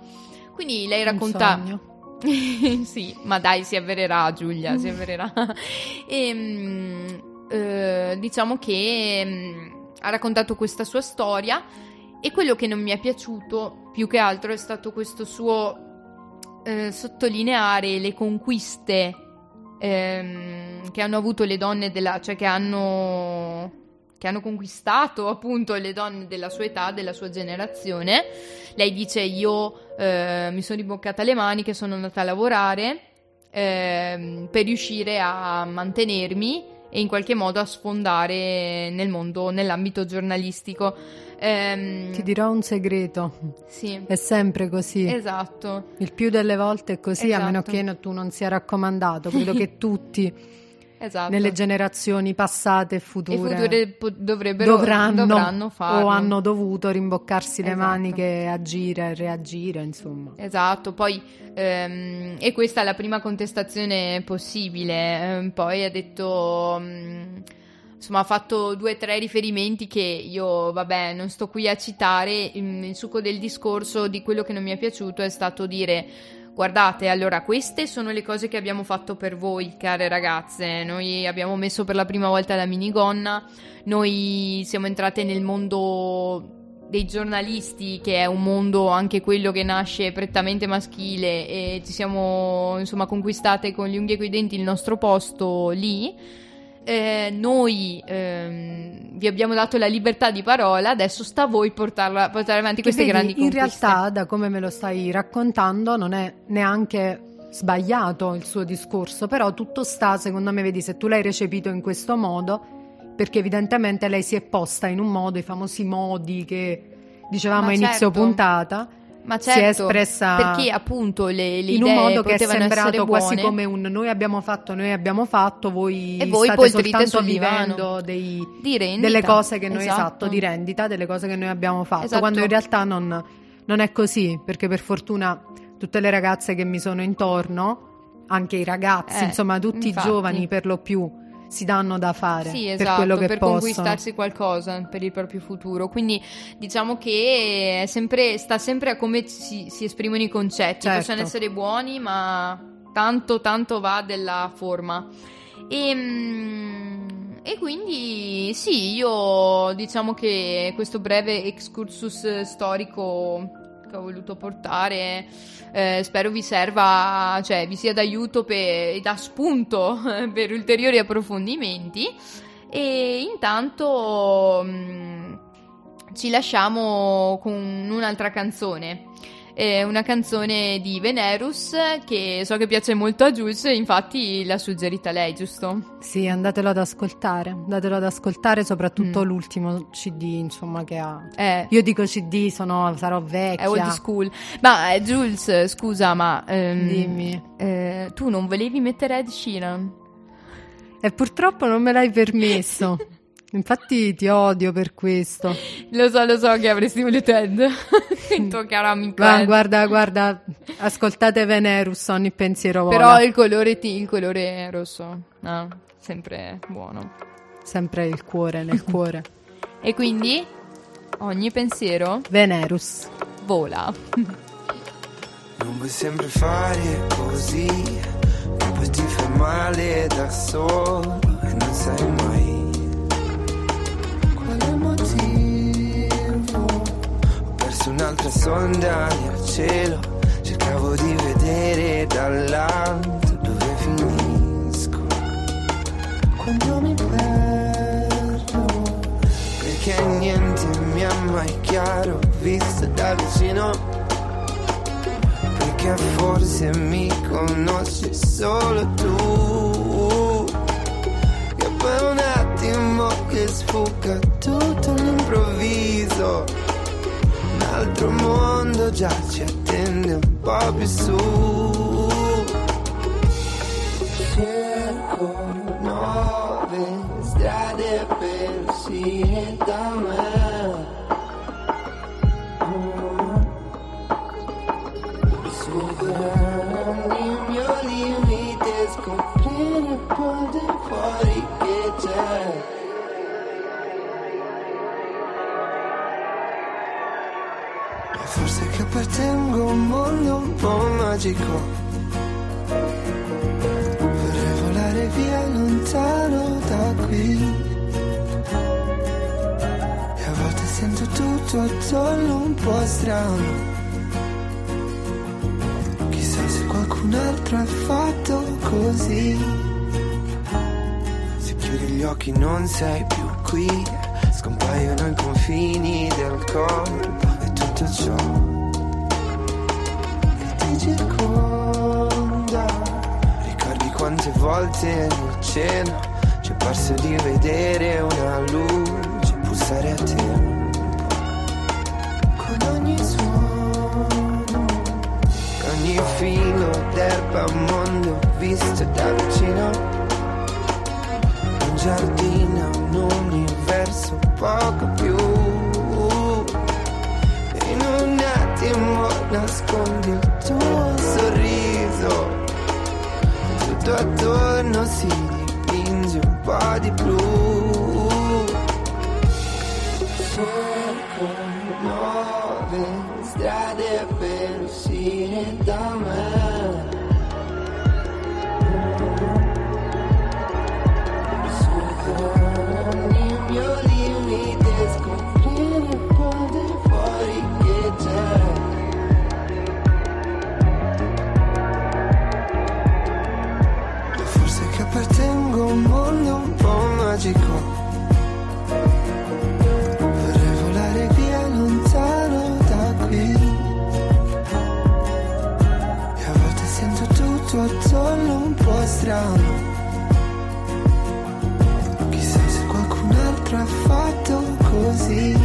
Speaker 2: Quindi lei
Speaker 3: Un
Speaker 2: racconta...
Speaker 3: sogno.
Speaker 2: sì, ma dai, si avvererà Giulia, si avvererà. e, eh, diciamo che mm, ha raccontato questa sua storia e quello che non mi è piaciuto più che altro è stato questo suo eh, sottolineare le conquiste ehm, che hanno avuto le donne della, cioè che hanno che hanno conquistato appunto le donne della sua età, della sua generazione. Lei dice: Io eh, mi sono rimboccata le maniche, sono andata a lavorare ehm, per riuscire a mantenermi e in qualche modo a sfondare nel mondo, nell'ambito giornalistico. Ehm,
Speaker 3: Ti dirò un segreto,
Speaker 2: sì,
Speaker 3: è sempre così.
Speaker 2: esatto.
Speaker 3: Il più delle volte è così, a meno
Speaker 2: Esatto.
Speaker 3: che tu non sia raccomandato. Credo che tutti
Speaker 2: Esatto.
Speaker 3: nelle generazioni passate e
Speaker 2: e
Speaker 3: future,
Speaker 2: future po- dovrebbero
Speaker 3: dovranno,
Speaker 2: dovranno farlo.
Speaker 3: o hanno dovuto rimboccarsi le
Speaker 2: Esatto.
Speaker 3: maniche, agire e reagire, insomma.
Speaker 2: Esatto, poi ehm, e questa è la prima contestazione possibile. ehm, poi ha detto, mm, insomma, ha fatto due o tre riferimenti che io, vabbè, non sto qui a citare. mm, Il succo del discorso di quello che non mi è piaciuto è stato dire. Guardate, allora queste sono le cose che abbiamo fatto per voi, care ragazze. Noi abbiamo messo per la prima volta la minigonna, noi siamo entrate nel mondo dei giornalisti, che è un mondo anche quello che nasce prettamente maschile e ci siamo insomma conquistate con gli unghie e coi denti il nostro posto lì. Eh, noi ehm, vi abbiamo dato la libertà di parola, adesso sta a voi portarla, portare avanti queste
Speaker 3: vedi,
Speaker 2: grandi
Speaker 3: in
Speaker 2: conquiste.
Speaker 3: realtà, da come me lo stai raccontando, non è neanche sbagliato il suo discorso, però tutto sta, secondo me, vedi, se tu l'hai recepito in questo modo, perché evidentemente lei si è posta in un modo, i famosi modi che dicevamo
Speaker 2: Ma
Speaker 3: a inizio
Speaker 2: certo.
Speaker 3: puntata,
Speaker 2: Ma
Speaker 3: si è
Speaker 2: certo,
Speaker 3: espressa
Speaker 2: perché appunto le, le
Speaker 3: in un modo che è sembrato quasi come un noi abbiamo fatto, noi abbiamo fatto, voi,
Speaker 2: E voi
Speaker 3: state soltanto vivendo dei, delle cose che noi esatto.
Speaker 2: Esatto.
Speaker 3: di rendita, delle cose che noi abbiamo fatto,
Speaker 2: Esatto.
Speaker 3: quando in realtà non, non è così, perché per fortuna tutte le ragazze che mi sono intorno, anche i ragazzi,
Speaker 2: Eh,
Speaker 3: insomma tutti i giovani per lo più si danno da fare
Speaker 2: Sì,
Speaker 3: per
Speaker 2: esatto,
Speaker 3: quello che
Speaker 2: per
Speaker 3: possono.
Speaker 2: conquistarsi qualcosa per il proprio futuro. Quindi diciamo che è sempre, sta sempre a come si, si esprimono i concetti.
Speaker 3: Certo.
Speaker 2: Possono essere buoni, ma tanto, tanto va della forma. E, mm, e quindi sì, io diciamo che questo breve excursus storico che ho voluto portare eh, spero vi serva, cioè vi sia d'aiuto e da spunto per ulteriori approfondimenti. E intanto mm, ci lasciamo con un'altra canzone. Eh, una canzone di Venerus che so che piace molto a Jules, infatti l'ha suggerita lei, giusto?
Speaker 3: Sì, andatelo ad ascoltare, andatelo ad ascoltare soprattutto
Speaker 2: Mm.
Speaker 3: l'ultimo CD, insomma, che ha.
Speaker 2: Eh,
Speaker 3: Io dico CD, sono, sarò vecchia.
Speaker 2: è old school. Ma eh, Jules, scusa, ma ehm,
Speaker 3: Dimmi.
Speaker 2: eh, tu non volevi mettere Ed Sheeran?
Speaker 3: E purtroppo non me l'hai permesso. Infatti ti odio per questo.
Speaker 2: Lo so, lo so che avresti voluto Ed, il tuo caro amico
Speaker 3: Ma guarda, guarda, ascoltate Venerus, ogni pensiero vola.
Speaker 2: Però il colore, ti- il colore rosso, no, sempre buono.
Speaker 3: Sempre il cuore, nel cuore.
Speaker 2: E quindi ogni pensiero
Speaker 3: Venerus.
Speaker 2: vola.
Speaker 5: Non puoi sempre fare così, poi ti fai male da solo e non sai mai Perso un'altra sonda nel cielo, cercavo di vedere dall'alto dove finisco. Quando mi perdo, perché niente mi è mai chiaro, visto da vicino. Perché forse mi conosci solo tu Che poi un attimo che sfugga tutto all'improvviso altro mondo già ci attende un po' più su. Cerco nuove strade per uscire da me magico Vorrei volare via lontano da qui. E a volte sento tutto attorno un po' strano. Chissà se qualcun altro ha fatto così. Se chiudi gli occhi non sei più qui, scompaiono i confini del corpo e tutto ciò circonda. Ricordi quante volte nel cielo ci è parso di vedere una luce pulsare a tempo. Con ogni suono ogni filo d'erba mondo visto da vicino un giardino un universo poco più in un attimo nascondi il attorno si dipinge un po' di blu cerco nuove strade per uscire da me. Superare il mio un mondo un po'
Speaker 2: magico.
Speaker 5: Vorrei volare via lontano da qui. E a volte sento tutto attorno un po' strano. Chissà se qualcun altro ha fatto così.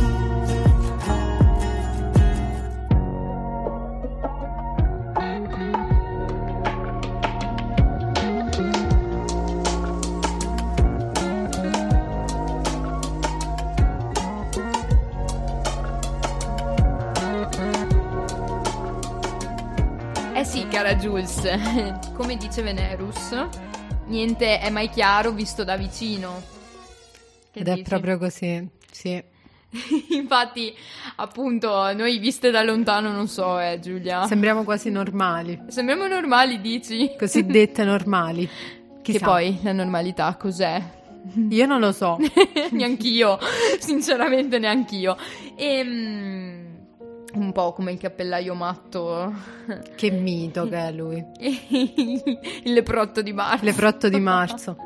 Speaker 2: Jules. Come dice Venerus, niente è mai chiaro visto da vicino. Che
Speaker 3: Ed è
Speaker 2: dici?
Speaker 3: proprio così, sì.
Speaker 2: Infatti, appunto, noi viste da lontano non so, eh, Giulia.
Speaker 3: Sembriamo quasi normali,
Speaker 2: Sembriamo normali, dici?
Speaker 3: cosiddette normali.
Speaker 2: Che
Speaker 3: Chissà.
Speaker 2: poi la normalità cos'è?
Speaker 3: Io non lo so.
Speaker 2: neanch'io, sinceramente neanch'io. Ehm, un po' come il cappellaio matto,
Speaker 3: Che mito che è lui.
Speaker 2: il leprotto di Marzo.
Speaker 3: Leprotto di marzo.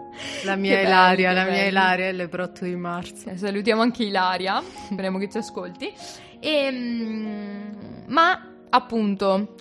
Speaker 3: La mia
Speaker 2: Che
Speaker 3: Ilaria, la mia
Speaker 2: belli.
Speaker 3: Ilaria è il leprotto di marzo.
Speaker 2: Eh, Salutiamo anche Ilaria, speriamo che ci ascolti. Ehm, ma appunto,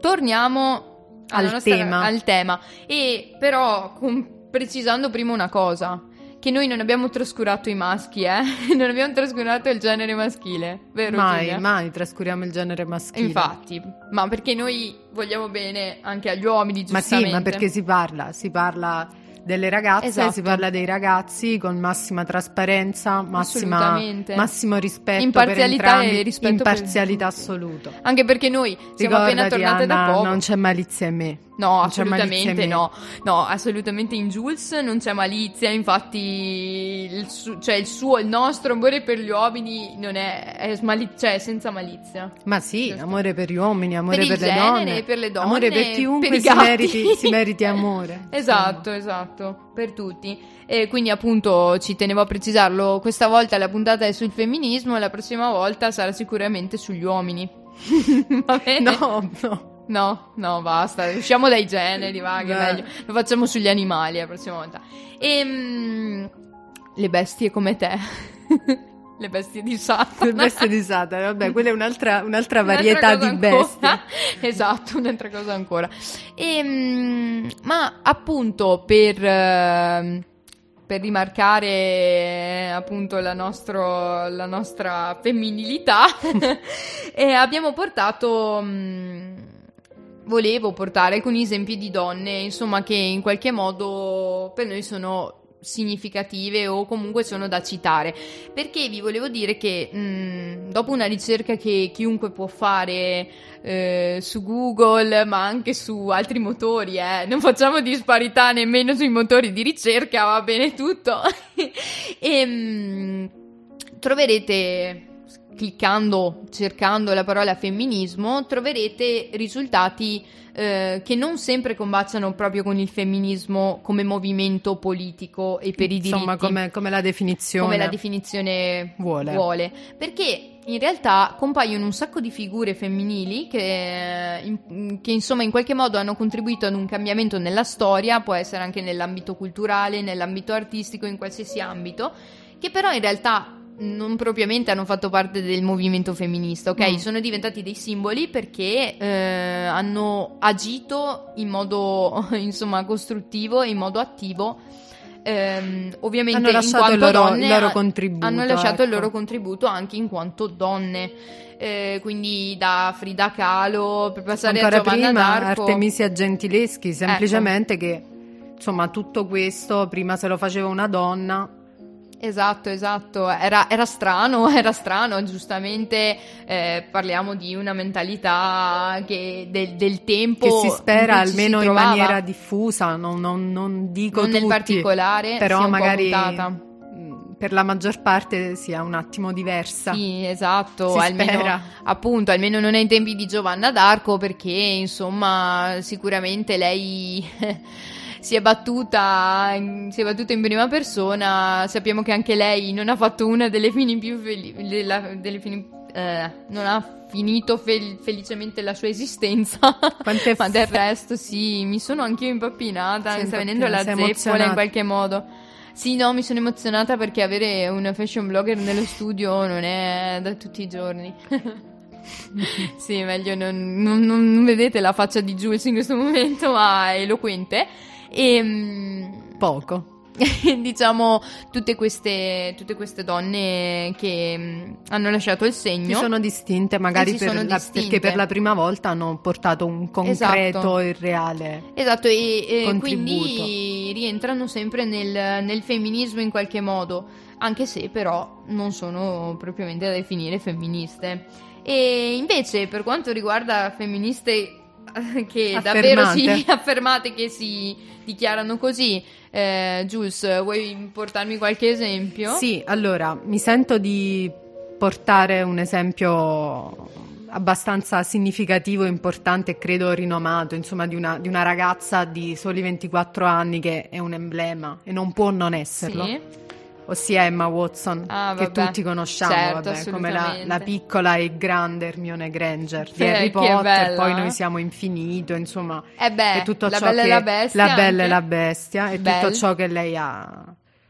Speaker 2: torniamo
Speaker 3: Al
Speaker 2: nostra-
Speaker 3: tema.
Speaker 2: al tema. E però con- precisando prima una cosa. Che noi non abbiamo trascurato i maschi, eh? Non abbiamo trascurato il genere maschile, vero?
Speaker 3: Mai,
Speaker 2: Giulia?
Speaker 3: mai trascuriamo il genere maschile.
Speaker 2: Infatti, ma perché noi vogliamo bene anche agli uomini,
Speaker 3: Ma sì,
Speaker 2: giustamente.
Speaker 3: ma perché si parla? Si parla delle ragazze,
Speaker 2: Esatto.
Speaker 3: si parla dei ragazzi con massima trasparenza, massima, massimo rispetto
Speaker 2: Imparzialità
Speaker 3: per entrambi,
Speaker 2: e rispetto per
Speaker 3: imparzialità
Speaker 2: tutti.
Speaker 3: assoluto.
Speaker 2: Anche perché noi siamo appena
Speaker 3: Ricordati,
Speaker 2: tornate da
Speaker 3: Anna,
Speaker 2: poco.
Speaker 3: non c'è malizia in me.
Speaker 2: No, assolutamente no. No, assolutamente in Jules non c'è malizia, infatti il, su- cioè il suo, il nostro amore per gli uomini non è, è smali- cioè senza malizia.
Speaker 3: Ma sì,
Speaker 2: Giusto.
Speaker 3: amore per gli uomini, amore
Speaker 2: Per
Speaker 3: per, le
Speaker 2: genere,
Speaker 3: donne.
Speaker 2: per le donne,
Speaker 3: Amore per chiunque
Speaker 2: per
Speaker 3: si, meriti, si meriti amore.
Speaker 2: Esatto, esatto, per tutti. E quindi appunto ci tenevo a precisarlo, questa volta la puntata è sul femminismo e la prossima volta sarà sicuramente sugli uomini. Va bene?
Speaker 3: No, no.
Speaker 2: No, no, basta, usciamo dai generi, va, che è
Speaker 3: Beh.
Speaker 2: meglio. Lo facciamo sugli animali la prossima volta. Ehm, le bestie come te. le bestie di Satana.
Speaker 3: Le bestie di Satana, vabbè, quella è un'altra, un'altra
Speaker 2: Un'altra
Speaker 3: varietà
Speaker 2: cosa
Speaker 3: di
Speaker 2: ancora.
Speaker 3: bestie.
Speaker 2: esatto, un'altra cosa ancora. Ehm, ma appunto per, ehm, per rimarcare eh, appunto la, nostro- la nostra femminilità, eh, abbiamo portato... mm, volevo portare alcuni esempi di donne, insomma, che in qualche modo per noi sono significative o comunque sono da citare. Perché vi volevo dire che mh, dopo una ricerca che chiunque può fare eh, su Google ma anche su altri motori eh, non facciamo disparità nemmeno sui motori di ricerca va bene tutto. E mh, troverete cliccando, cercando la parola femminismo, troverete risultati eh, che non sempre combaciano proprio con il femminismo come movimento politico e per i diritti
Speaker 3: Insomma, come, come la definizione.
Speaker 2: come la definizione
Speaker 3: Vuole.
Speaker 2: Perché in realtà compaiono un sacco di figure femminili che, in- che, insomma in qualche modo hanno contribuito ad un cambiamento nella storia, può essere anche nell'ambito culturale, nell'ambito artistico, in qualsiasi ambito, che però in realtà non propriamente hanno fatto parte del movimento femminista, ok?
Speaker 3: Mm.
Speaker 2: Sono diventati dei simboli perché eh, hanno agito in modo insomma costruttivo e in modo attivo. ehm, ovviamente
Speaker 3: Hanno
Speaker 2: in
Speaker 3: lasciato
Speaker 2: quanto
Speaker 3: il loro-
Speaker 2: donne
Speaker 3: il loro contributo,
Speaker 2: hanno lasciato il
Speaker 3: ecco.
Speaker 2: loro contributo anche in quanto donne Eh, quindi da Frida Kahlo per passare
Speaker 3: Ancora
Speaker 2: a Giovanna
Speaker 3: prima
Speaker 2: d'Arco Ecco.
Speaker 3: Artemisia Gentileschi, semplicemente che insomma tutto questo prima se lo faceva una donna.
Speaker 2: Esatto, esatto, era, era strano, era strano, giustamente eh, parliamo di una mentalità che del, del tempo
Speaker 3: Che si spera
Speaker 2: in ci si
Speaker 3: almeno in maniera diffusa, non, non- non dico
Speaker 2: non nel
Speaker 3: tutti,
Speaker 2: particolare,
Speaker 3: però magari mh, per la maggior parte sia un attimo diversa.
Speaker 2: Sì, esatto,
Speaker 3: Si
Speaker 2: almeno
Speaker 3: spera.
Speaker 2: appunto, almeno non ai tempi di Giovanna d'Arco perché insomma sicuramente lei si è battuta in, si è battuta in prima persona, sappiamo che anche lei non ha fatto una delle fini più felici delle fini eh, non ha finito fel- felicemente la sua esistenza,
Speaker 3: Quante
Speaker 2: ma del resto sì, mi sono anch'io impappinata, mi sta venendo la zeppola in qualche modo. Sì, no, mi sono emozionata perché avere una fashion blogger nello studio non è da tutti i giorni. sì, meglio non, non- non vedete la faccia di Jules in questo momento, ma è eloquente. E
Speaker 3: Poco.
Speaker 2: diciamo tutte queste, tutte queste donne che mm, hanno lasciato il
Speaker 3: Si
Speaker 2: segno.
Speaker 3: sono distinte magari
Speaker 2: si
Speaker 3: per
Speaker 2: sono
Speaker 3: la-
Speaker 2: distinte.
Speaker 3: perché per la prima volta hanno portato un concreto
Speaker 2: Esatto.
Speaker 3: e reale.
Speaker 2: Esatto, e, e quindi rientrano sempre nel, nel femminismo in qualche modo, anche se però non sono propriamente da definire femministe. E invece per quanto riguarda femministe che
Speaker 3: Affermate.
Speaker 2: davvero si affermate che si dichiarano così. Eh, Jules, vuoi portarmi qualche esempio?
Speaker 3: Sì, allora mi sento di portare un esempio abbastanza significativo, importante e credo rinomato, insomma, di una, di una ragazza di soli 24 anni che è un emblema e non può non esserlo.
Speaker 2: Sì.
Speaker 3: Ossia Emma Watson,
Speaker 2: Ah,
Speaker 3: che tutti conosciamo,
Speaker 2: Certo,
Speaker 3: vabbè, come la, la piccola e grande Hermione Granger di
Speaker 2: Eh,
Speaker 3: Harry Potter, poi noi siamo infinito, insomma,
Speaker 2: Eh beh,
Speaker 3: e tutto
Speaker 2: la
Speaker 3: ciò
Speaker 2: bella
Speaker 3: che
Speaker 2: e la bestia.
Speaker 3: la bella e
Speaker 2: anche.
Speaker 3: la bestia e
Speaker 2: Belle.
Speaker 3: tutto ciò che lei ha,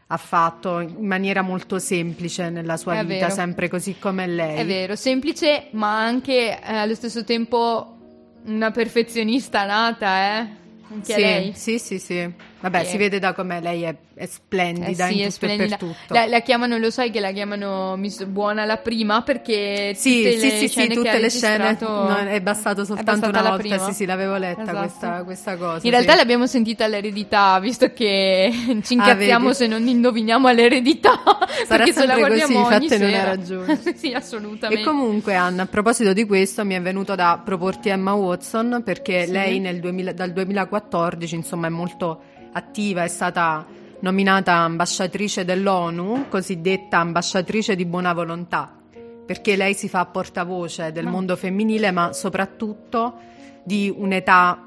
Speaker 3: ha fatto in maniera molto semplice nella sua
Speaker 2: È
Speaker 3: vita,
Speaker 2: vero.
Speaker 3: sempre così come lei.
Speaker 2: È vero, semplice, ma anche eh, allo stesso tempo una perfezionista nata, eh? Anche
Speaker 3: sì,
Speaker 2: lei.
Speaker 3: sì, sì, sì. Vabbè, si vede da com'è, lei è, è splendida
Speaker 2: Eh sì, è splendida.
Speaker 3: per tutto.
Speaker 2: La, la chiamano, lo sai che la chiamano Miss Buona la prima perché
Speaker 3: Sì,
Speaker 2: tutte
Speaker 3: sì,
Speaker 2: le
Speaker 3: sì, sì,
Speaker 2: scene che
Speaker 3: tutte le scene no, è bastato
Speaker 2: è
Speaker 3: soltanto
Speaker 2: bastata
Speaker 3: una volta,
Speaker 2: prima.
Speaker 3: sì, sì, l'avevo letta
Speaker 2: Esatto.
Speaker 3: questa, questa cosa.
Speaker 2: In realtà
Speaker 3: sì.
Speaker 2: l'abbiamo sentita all'eredità, visto che ci incazziamo
Speaker 3: vedi?
Speaker 2: se non indoviniamo all'eredità. perché se la
Speaker 3: sempre così,
Speaker 2: guardiamo ogni
Speaker 3: infatti non hai
Speaker 2: sera.
Speaker 3: ragione.
Speaker 2: sì, assolutamente.
Speaker 3: E comunque Anna, a proposito di questo mi è venuto da proporti Emma Watson perché
Speaker 2: Sì.
Speaker 3: lei nel 2000 dal 2014 insomma è molto attiva, è stata nominata ambasciatrice dell'ONU, cosiddetta ambasciatrice di buona volontà, perché lei si fa portavoce del
Speaker 2: Ma-
Speaker 3: mondo femminile ma soprattutto di un'età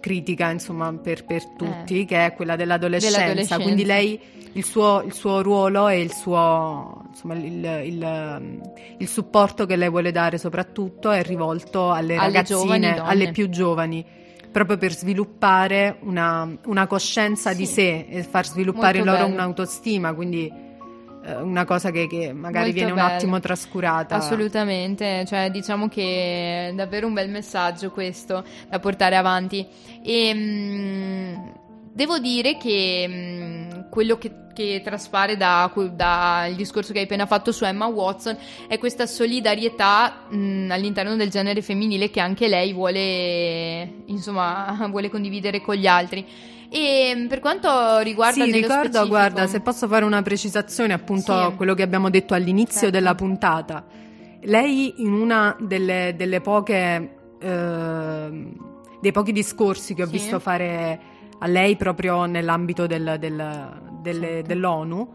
Speaker 3: critica insomma per, per tutti che è quella dell'adolescenza,
Speaker 2: Eh. Dell'adolescenza.
Speaker 3: quindi lei il suo, il suo ruolo e il suo insomma il, il- il supporto che lei vuole dare soprattutto è rivolto alle,
Speaker 2: Alle
Speaker 3: ragazzine, alle più giovani proprio per sviluppare una, una coscienza di
Speaker 2: Sì.
Speaker 3: sé e far sviluppare
Speaker 2: Molto
Speaker 3: loro
Speaker 2: bello.
Speaker 3: un'autostima quindi eh, una cosa che, che magari
Speaker 2: Molto
Speaker 3: viene un
Speaker 2: bello.
Speaker 3: attimo trascurata
Speaker 2: Assolutamente, cioè diciamo che è davvero un bel messaggio questo da portare avanti. E mm, devo dire che mm, quello che, che traspare da- dal discorso che hai appena fatto su Emma Watson è questa solidarietà mm, all'interno del genere femminile che anche lei vuole, insomma, vuole condividere con gli altri. E per quanto riguarda
Speaker 3: Sì, ricordo,
Speaker 2: specifico-
Speaker 3: guarda, se posso fare una precisazione appunto
Speaker 2: Sì.
Speaker 3: a quello che abbiamo detto all'inizio
Speaker 2: Certo.
Speaker 3: della puntata. Lei in una delle, delle poche ehm, dei pochi discorsi che ho
Speaker 2: Sì.
Speaker 3: visto fare a lei proprio nell'ambito del- del- delle-
Speaker 2: Certo.
Speaker 3: dell'ONU,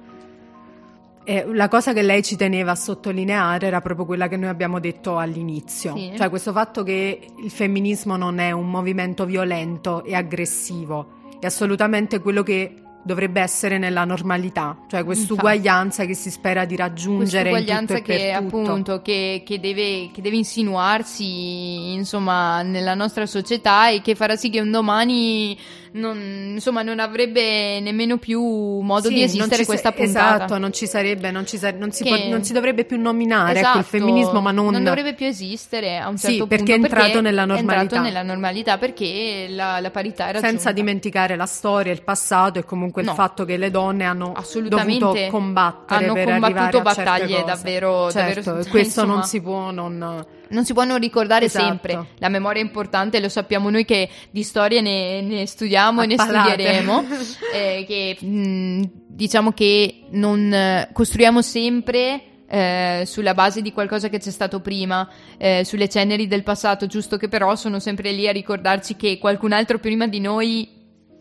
Speaker 3: eh, la cosa che lei ci teneva a sottolineare era proprio quella che noi abbiamo detto all'inizio,
Speaker 2: Sì.
Speaker 3: cioè questo fatto che il femminismo non è un movimento violento e aggressivo, è assolutamente quello che dovrebbe essere nella normalità, cioè quest'uguaglianza che si spera di raggiungere
Speaker 2: Quest'uguaglianza
Speaker 3: e
Speaker 2: che appunto che, che deve, che deve insinuarsi insomma nella nostra società e che farà sì che un domani non, insomma, non avrebbe nemmeno più modo
Speaker 3: Sì,
Speaker 2: di
Speaker 3: non
Speaker 2: esistere
Speaker 3: ci sa-
Speaker 2: questa puntata.
Speaker 3: Esatto, non ci sarebbe, non, ci sa- non si,
Speaker 2: Che-
Speaker 3: può- non si dovrebbe più nominare ecco, il
Speaker 2: Esatto,
Speaker 3: femminismo, ma non,
Speaker 2: dovrebbe più esistere a un
Speaker 3: Sì,
Speaker 2: certo
Speaker 3: perché
Speaker 2: punto
Speaker 3: è entrato nella
Speaker 2: È
Speaker 3: normalità.
Speaker 2: entrato nella normalità perché la, la parità è raggiunta.
Speaker 3: senza dimenticare la storia, il passato e comunque
Speaker 2: No.
Speaker 3: il fatto che le donne hanno dovuto combattere
Speaker 2: Hanno
Speaker 3: per
Speaker 2: combattuto
Speaker 3: arrivare a certe
Speaker 2: battaglie davvero-
Speaker 3: certo,
Speaker 2: davvero-
Speaker 3: questo
Speaker 2: insomma,
Speaker 3: non si può non
Speaker 2: Non si può non ricordare
Speaker 3: Esatto.
Speaker 2: sempre. La memoria è importante, lo sappiamo noi che di storia ne, ne studiamo e ne
Speaker 3: Appalate.
Speaker 2: studieremo. eh, che mh, diciamo che non eh, costruiamo sempre. eh, sulla base di qualcosa che c'è stato prima, eh, sulle ceneri del passato, giusto che però sono sempre lì a ricordarci che qualcun altro prima di noi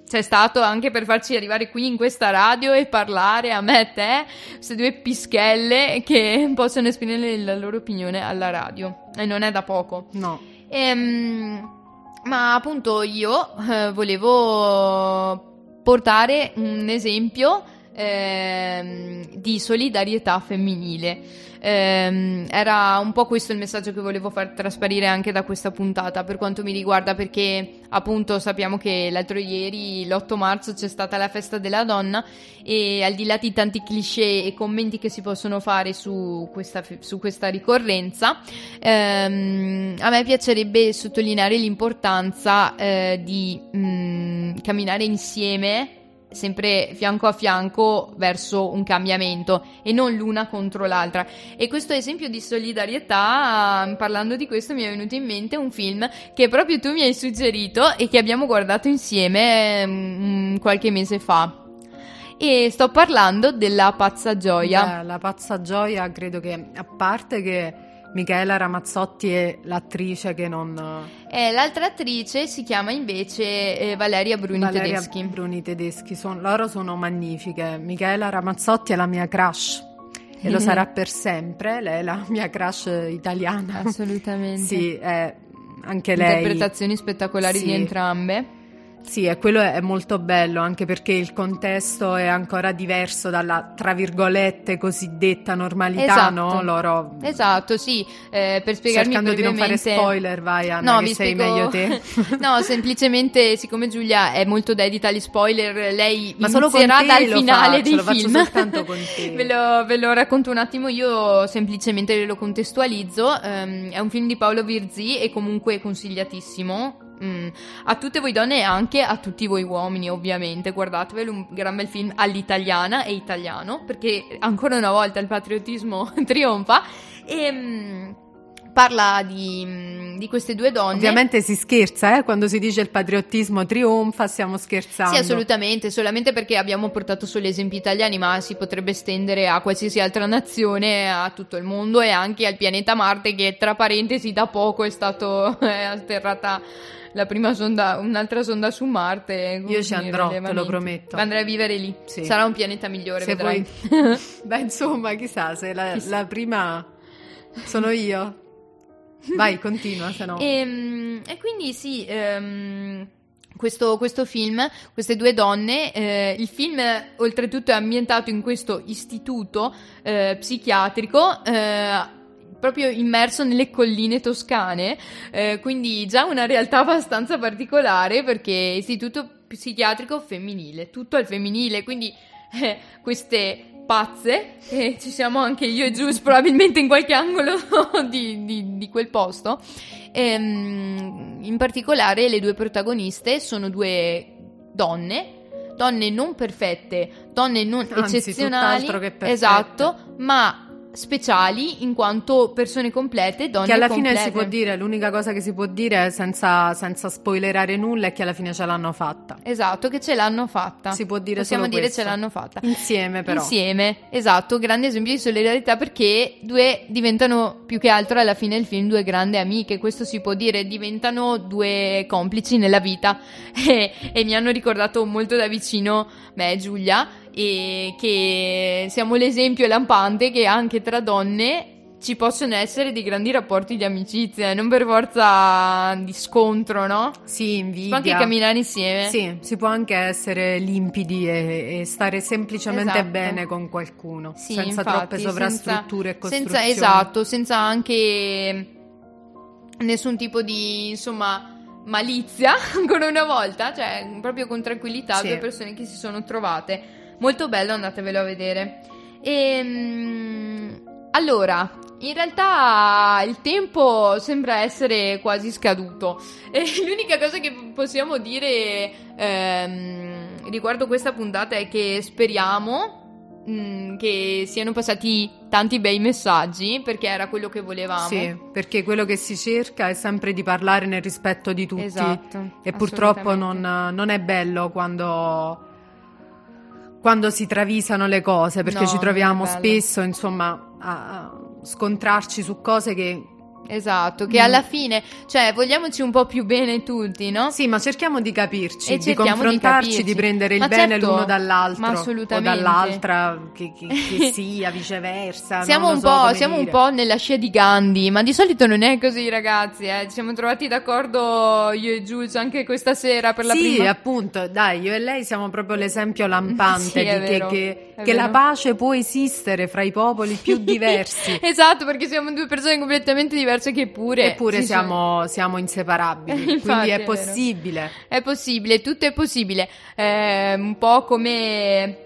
Speaker 2: c'è stato anche per farci arrivare qui in questa radio e parlare a me e te, queste due pischelle che possono esprimere la loro opinione alla radio. E non è da poco.
Speaker 3: no.
Speaker 2: Ehm, ma appunto io eh, volevo portare un esempio ehm, di solidarietà femminile. Ehm, era un po' questo il messaggio che volevo far trasparire anche da questa puntata per quanto mi riguarda perché appunto sappiamo che l'altro ieri l'8 marzo c'è stata la festa della donna e al di là di tanti cliché e commenti che si possono fare su questa, su questa ricorrenza ehm, a me piacerebbe sottolineare l'importanza eh, di mm, camminare insieme sempre fianco a fianco verso un cambiamento e non l'una contro l'altra. E questo esempio di solidarietà, parlando di questo, mi è venuto in mente un film che proprio tu mi hai suggerito e che abbiamo guardato insieme mm, qualche mese fa. E sto parlando della pazza gioia.
Speaker 3: Beh, la pazza gioia credo che a parte che Michaela Ramazzotti è l'attrice che non...
Speaker 2: E l'altra attrice si chiama invece eh, Valeria Bruni
Speaker 3: Valeria
Speaker 2: Tedeschi.
Speaker 3: Bruni Tedeschi. Son- loro sono magnifiche. Michaela Ramazzotti è la mia crush e lo sarà per sempre. Lei è la mia crush italiana.
Speaker 2: Assolutamente.
Speaker 3: Sì, è anche lei.
Speaker 2: Interpretazioni spettacolari
Speaker 3: Sì.
Speaker 2: di entrambe.
Speaker 3: Sì, e quello è molto bello anche perché il contesto è ancora diverso dalla tra virgolette cosiddetta normalità,
Speaker 2: Esatto.
Speaker 3: no? Loro
Speaker 2: Esatto, sì, eh, per spiegarmi
Speaker 3: cercando di non fare spoiler, vai Anna,
Speaker 2: No,
Speaker 3: che sei
Speaker 2: spiego...
Speaker 3: meglio te.
Speaker 2: no, semplicemente siccome Giulia è molto dedita agli spoiler, lei
Speaker 3: Ma solo
Speaker 2: inizierà dal
Speaker 3: lo
Speaker 2: finale
Speaker 3: faccio,
Speaker 2: dei
Speaker 3: lo
Speaker 2: film.
Speaker 3: soltanto con te.
Speaker 2: ve, lo, ve lo racconto un attimo, io semplicemente lo contestualizzo. Ehm, è un film di Paolo Virzì e comunque consigliatissimo. Mm, a tutte voi donne e anche a tutti voi uomini, ovviamente. Guardatevelo, un gran bel film all'italiana e italiano, perché ancora una volta il patriottismo trionfa. E mm, parla di, mm, di queste due donne.
Speaker 3: Ovviamente si scherza, eh? quando si dice il patriottismo trionfa, stiamo scherzando.
Speaker 2: Sì, assolutamente, solamente perché abbiamo portato solo esempi italiani, ma si potrebbe estendere a qualsiasi altra nazione, a tutto il mondo e anche al pianeta Marte, che tra parentesi da poco è stato è atterrata la prima sonda, un'altra sonda su Marte.
Speaker 3: Io ci andrò, te lo prometto.
Speaker 2: Andrai a vivere lì.
Speaker 3: Sì.
Speaker 2: Sarà un pianeta migliore,
Speaker 3: Se
Speaker 2: vedrai.
Speaker 3: vuoi- Beh, insomma, chissà, se la,
Speaker 2: Chissà.
Speaker 3: la prima sono io. Vai, continua, se no.
Speaker 2: E, mm, e quindi sì, ehm, questo, questo film, queste due donne, eh, il film oltretutto è ambientato in questo istituto eh, psichiatrico. eh, Proprio immerso nelle colline toscane, eh, quindi già una realtà abbastanza particolare perché istituto psichiatrico femminile, tutto al femminile, quindi eh, queste pazze, e ci siamo anche io e Gius probabilmente in qualche angolo di, di- di quel posto. Ehm, in particolare le due protagoniste sono due donne, donne non perfette, donne non
Speaker 3: Anzi,
Speaker 2: eccezionali, esatto, ma speciali in quanto persone complete, donne
Speaker 3: Che alla
Speaker 2: complete.
Speaker 3: fine si può dire, l'unica cosa che si può dire senza, senza spoilerare nulla è che alla fine ce l'hanno fatta.
Speaker 2: Esatto, che ce l'hanno fatta.
Speaker 3: Si può dire
Speaker 2: Possiamo dire
Speaker 3: questo.
Speaker 2: ce l'hanno fatta.
Speaker 3: Insieme però.
Speaker 2: Insieme, esatto, grande esempio di solidarietà perché due diventano più che altro alla fine del film due grandi amiche, questo si può dire, diventano due complici nella vita e, e mi hanno ricordato molto da vicino me e Giulia e che siamo l'esempio lampante che anche tra donne ci possono essere dei grandi rapporti di amicizia, non per forza di scontro, no?
Speaker 3: Sì,
Speaker 2: Si
Speaker 3: invidia.
Speaker 2: può anche camminare insieme.
Speaker 3: Sì, si può anche essere limpidi e, e stare semplicemente
Speaker 2: Esatto.
Speaker 3: bene con qualcuno,
Speaker 2: Sì,
Speaker 3: senza
Speaker 2: infatti,
Speaker 3: troppe sovrastrutture e
Speaker 2: senza,
Speaker 3: costruzioni.
Speaker 2: senza- esatto, senza anche nessun tipo di, insomma, malizia, ancora una volta, cioè proprio con tranquillità,
Speaker 3: Sì.
Speaker 2: due persone che si sono trovate. Molto bello, andatevelo a vedere. Ehm, allora, in realtà il tempo sembra essere quasi scaduto. E l'unica cosa che possiamo dire ehm, riguardo questa puntata è che speriamo mm, che siano passati tanti bei messaggi perché era quello che volevamo.
Speaker 3: Sì, perché quello che si cerca è sempre di parlare nel rispetto di tutti.
Speaker 2: Esatto,
Speaker 3: E purtroppo non, non è bello quando, quando si travisano le cose, perché
Speaker 2: No,
Speaker 3: ci troviamo spesso, insomma, a scontrarci su cose che...
Speaker 2: Esatto, che
Speaker 3: Mm.
Speaker 2: alla fine, cioè, vogliamoci un po' più bene tutti, no?
Speaker 3: Sì, ma cerchiamo di capirci,
Speaker 2: E
Speaker 3: di
Speaker 2: di
Speaker 3: confrontarci, di,
Speaker 2: capirci.
Speaker 3: prendere il
Speaker 2: Ma
Speaker 3: bene
Speaker 2: certo,
Speaker 3: l'uno dall'altro
Speaker 2: ma
Speaker 3: o
Speaker 2: assolutamente.
Speaker 3: dall'altra, che, che- che sia viceversa.
Speaker 2: Siamo, un
Speaker 3: so
Speaker 2: po', siamo un po' nella scia di Gandhi, ma di solito non è così, ragazzi. Eh. Ci siamo trovati d'accordo io e Giulio anche questa sera per la
Speaker 3: sì,
Speaker 2: prima
Speaker 3: appunto, dai, io e lei siamo proprio l'esempio lampante
Speaker 2: Sì,
Speaker 3: di
Speaker 2: vero,
Speaker 3: che, che la pace può esistere fra i popoli più diversi.
Speaker 2: esatto, perché siamo due persone completamente diverse che pure.
Speaker 3: Eppure
Speaker 2: si
Speaker 3: siamo, siamo inseparabili,
Speaker 2: Infatti,
Speaker 3: quindi è
Speaker 2: è
Speaker 3: possibile.
Speaker 2: È possibile, tutto è possibile. È un po' come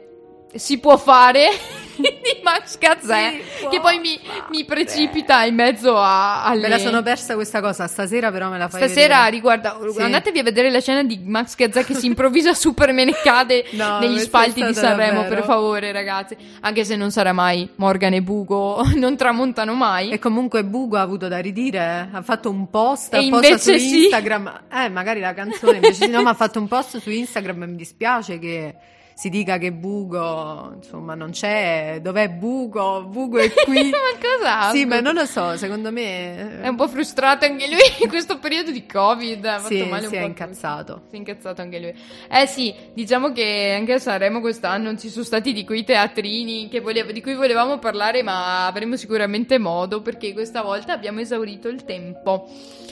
Speaker 2: si può fare di Max Gazzè, che poi mi, mi precipita in mezzo a, alle...
Speaker 3: Me la sono persa questa cosa, stasera però me la fai
Speaker 2: Stasera
Speaker 3: vedere.
Speaker 2: riguarda,
Speaker 3: Sì.
Speaker 2: andatevi a vedere la scena di Max Gazzè che si improvvisa Superman e cade
Speaker 3: No,
Speaker 2: negli spalti di Sanremo,
Speaker 3: davvero.
Speaker 2: per favore ragazzi. Anche se non sarà mai Morgan e Bugo, non tramontano mai.
Speaker 3: E comunque Bugo ha avuto da ridire, eh. ha fatto un post
Speaker 2: E
Speaker 3: apposta su
Speaker 2: sì.
Speaker 3: Instagram, eh magari la canzone invece sì, no ma ha fatto un post su Instagram e mi dispiace che si dica che Bugo, insomma, non c'è, dov'è Bugo? Bugo è qui.
Speaker 2: ma cosa?
Speaker 3: sì, ma non lo so, secondo me
Speaker 2: È un po' frustrato anche lui in questo periodo di Covid. Ha fatto
Speaker 3: Sì,
Speaker 2: male un
Speaker 3: si è
Speaker 2: po'
Speaker 3: incazzato.
Speaker 2: Si è incazzato anche lui. Eh sì, diciamo che anche a Sanremo quest'anno ci sono stati di quei teatrini che volev- di cui volevamo parlare, ma avremo sicuramente modo perché questa volta abbiamo esaurito il tempo.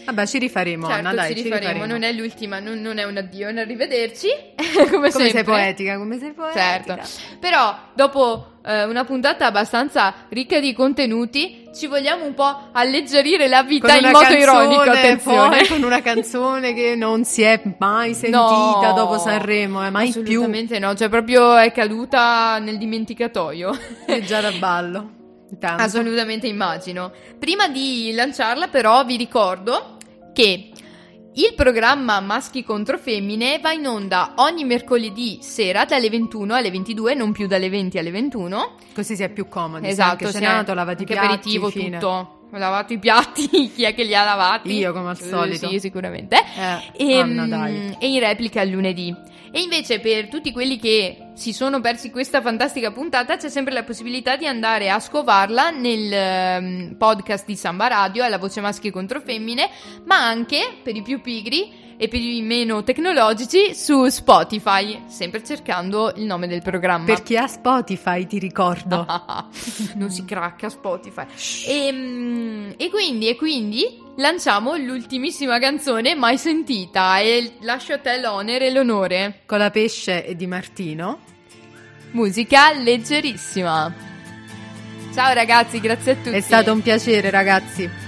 Speaker 3: Vabbè, ci rifaremo,
Speaker 2: certo,
Speaker 3: Anna, dai,
Speaker 2: ci
Speaker 3: ci
Speaker 2: rifaremo.
Speaker 3: rifaremo.
Speaker 2: Non è l'ultima, non, non è un addio, è un arrivederci. come
Speaker 3: Come sei poetica, come sei poetica.
Speaker 2: Certo, però dopo eh, una puntata abbastanza ricca di contenuti, ci vogliamo un po' alleggerire la vita in modo
Speaker 3: canzone,
Speaker 2: ironico, attenzione.
Speaker 3: poi con una canzone che non si è mai sentita
Speaker 2: No,
Speaker 3: dopo Sanremo, eh, mai più.
Speaker 2: Assolutamente no, cioè proprio è caduta nel dimenticatoio.
Speaker 3: È già da ballo. Tanto.
Speaker 2: Assolutamente immagino. Prima di lanciarla però vi ricordo che il programma Maschi contro Femmine va in onda ogni mercoledì sera dalle 21 alle 22, non più dalle 20 alle 21.
Speaker 3: Così si è più comodi.
Speaker 2: Esatto, sì,
Speaker 3: cenato, lavati i piatti,
Speaker 2: aperitivo
Speaker 3: fine.
Speaker 2: tutto. Ho lavato i piatti, chi è che li ha lavati?
Speaker 3: Io, come al
Speaker 2: Eh,
Speaker 3: solito.
Speaker 2: Sì, sicuramente.
Speaker 3: Eh,
Speaker 2: E,
Speaker 3: Anna,
Speaker 2: mm,
Speaker 3: dai.
Speaker 2: e in replica il lunedì. E invece per tutti quelli che si sono persi questa fantastica puntata c'è sempre la possibilità di andare a scovarla nel ehm, podcast di Samba Radio, alla voce maschi contro femmine, ma anche per i più pigri e per i meno tecnologici su Spotify, sempre cercando il nome del programma.
Speaker 3: Per chi ha Spotify, ti ricordo.
Speaker 2: non si cracca Spotify. E, mm, e quindi, e quindi lanciamo l'ultimissima canzone mai sentita e lascio a te l'onere e l'onore.
Speaker 3: Con la pesce e Di Martino.
Speaker 2: Musica leggerissima. Ciao ragazzi, grazie a tutti.
Speaker 3: È stato un piacere, ragazzi.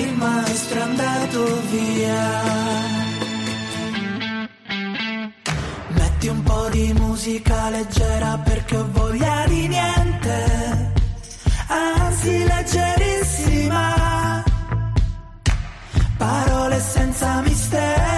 Speaker 5: il maestro è andato via. Metti un po' di musica leggera perché ho voglia di niente, anzi leggerissima. Parole senza mistero,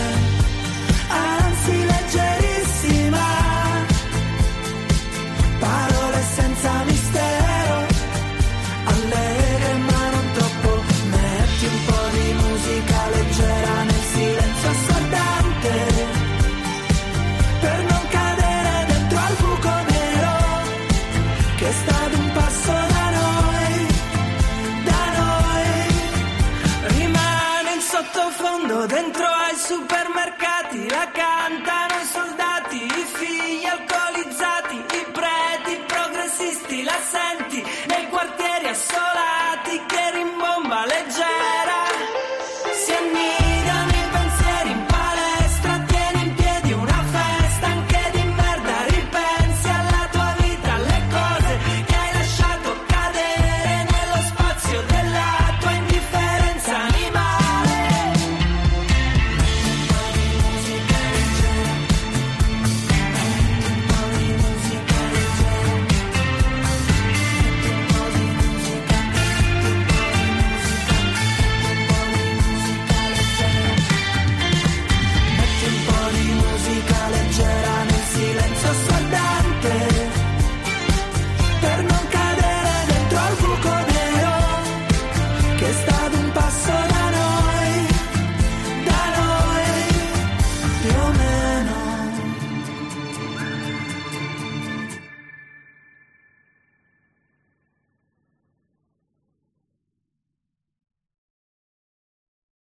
Speaker 5: dentro ai supermercati la cantano i soldati i figli alcolizzati i preti progressisti la senti nei quartieri assordati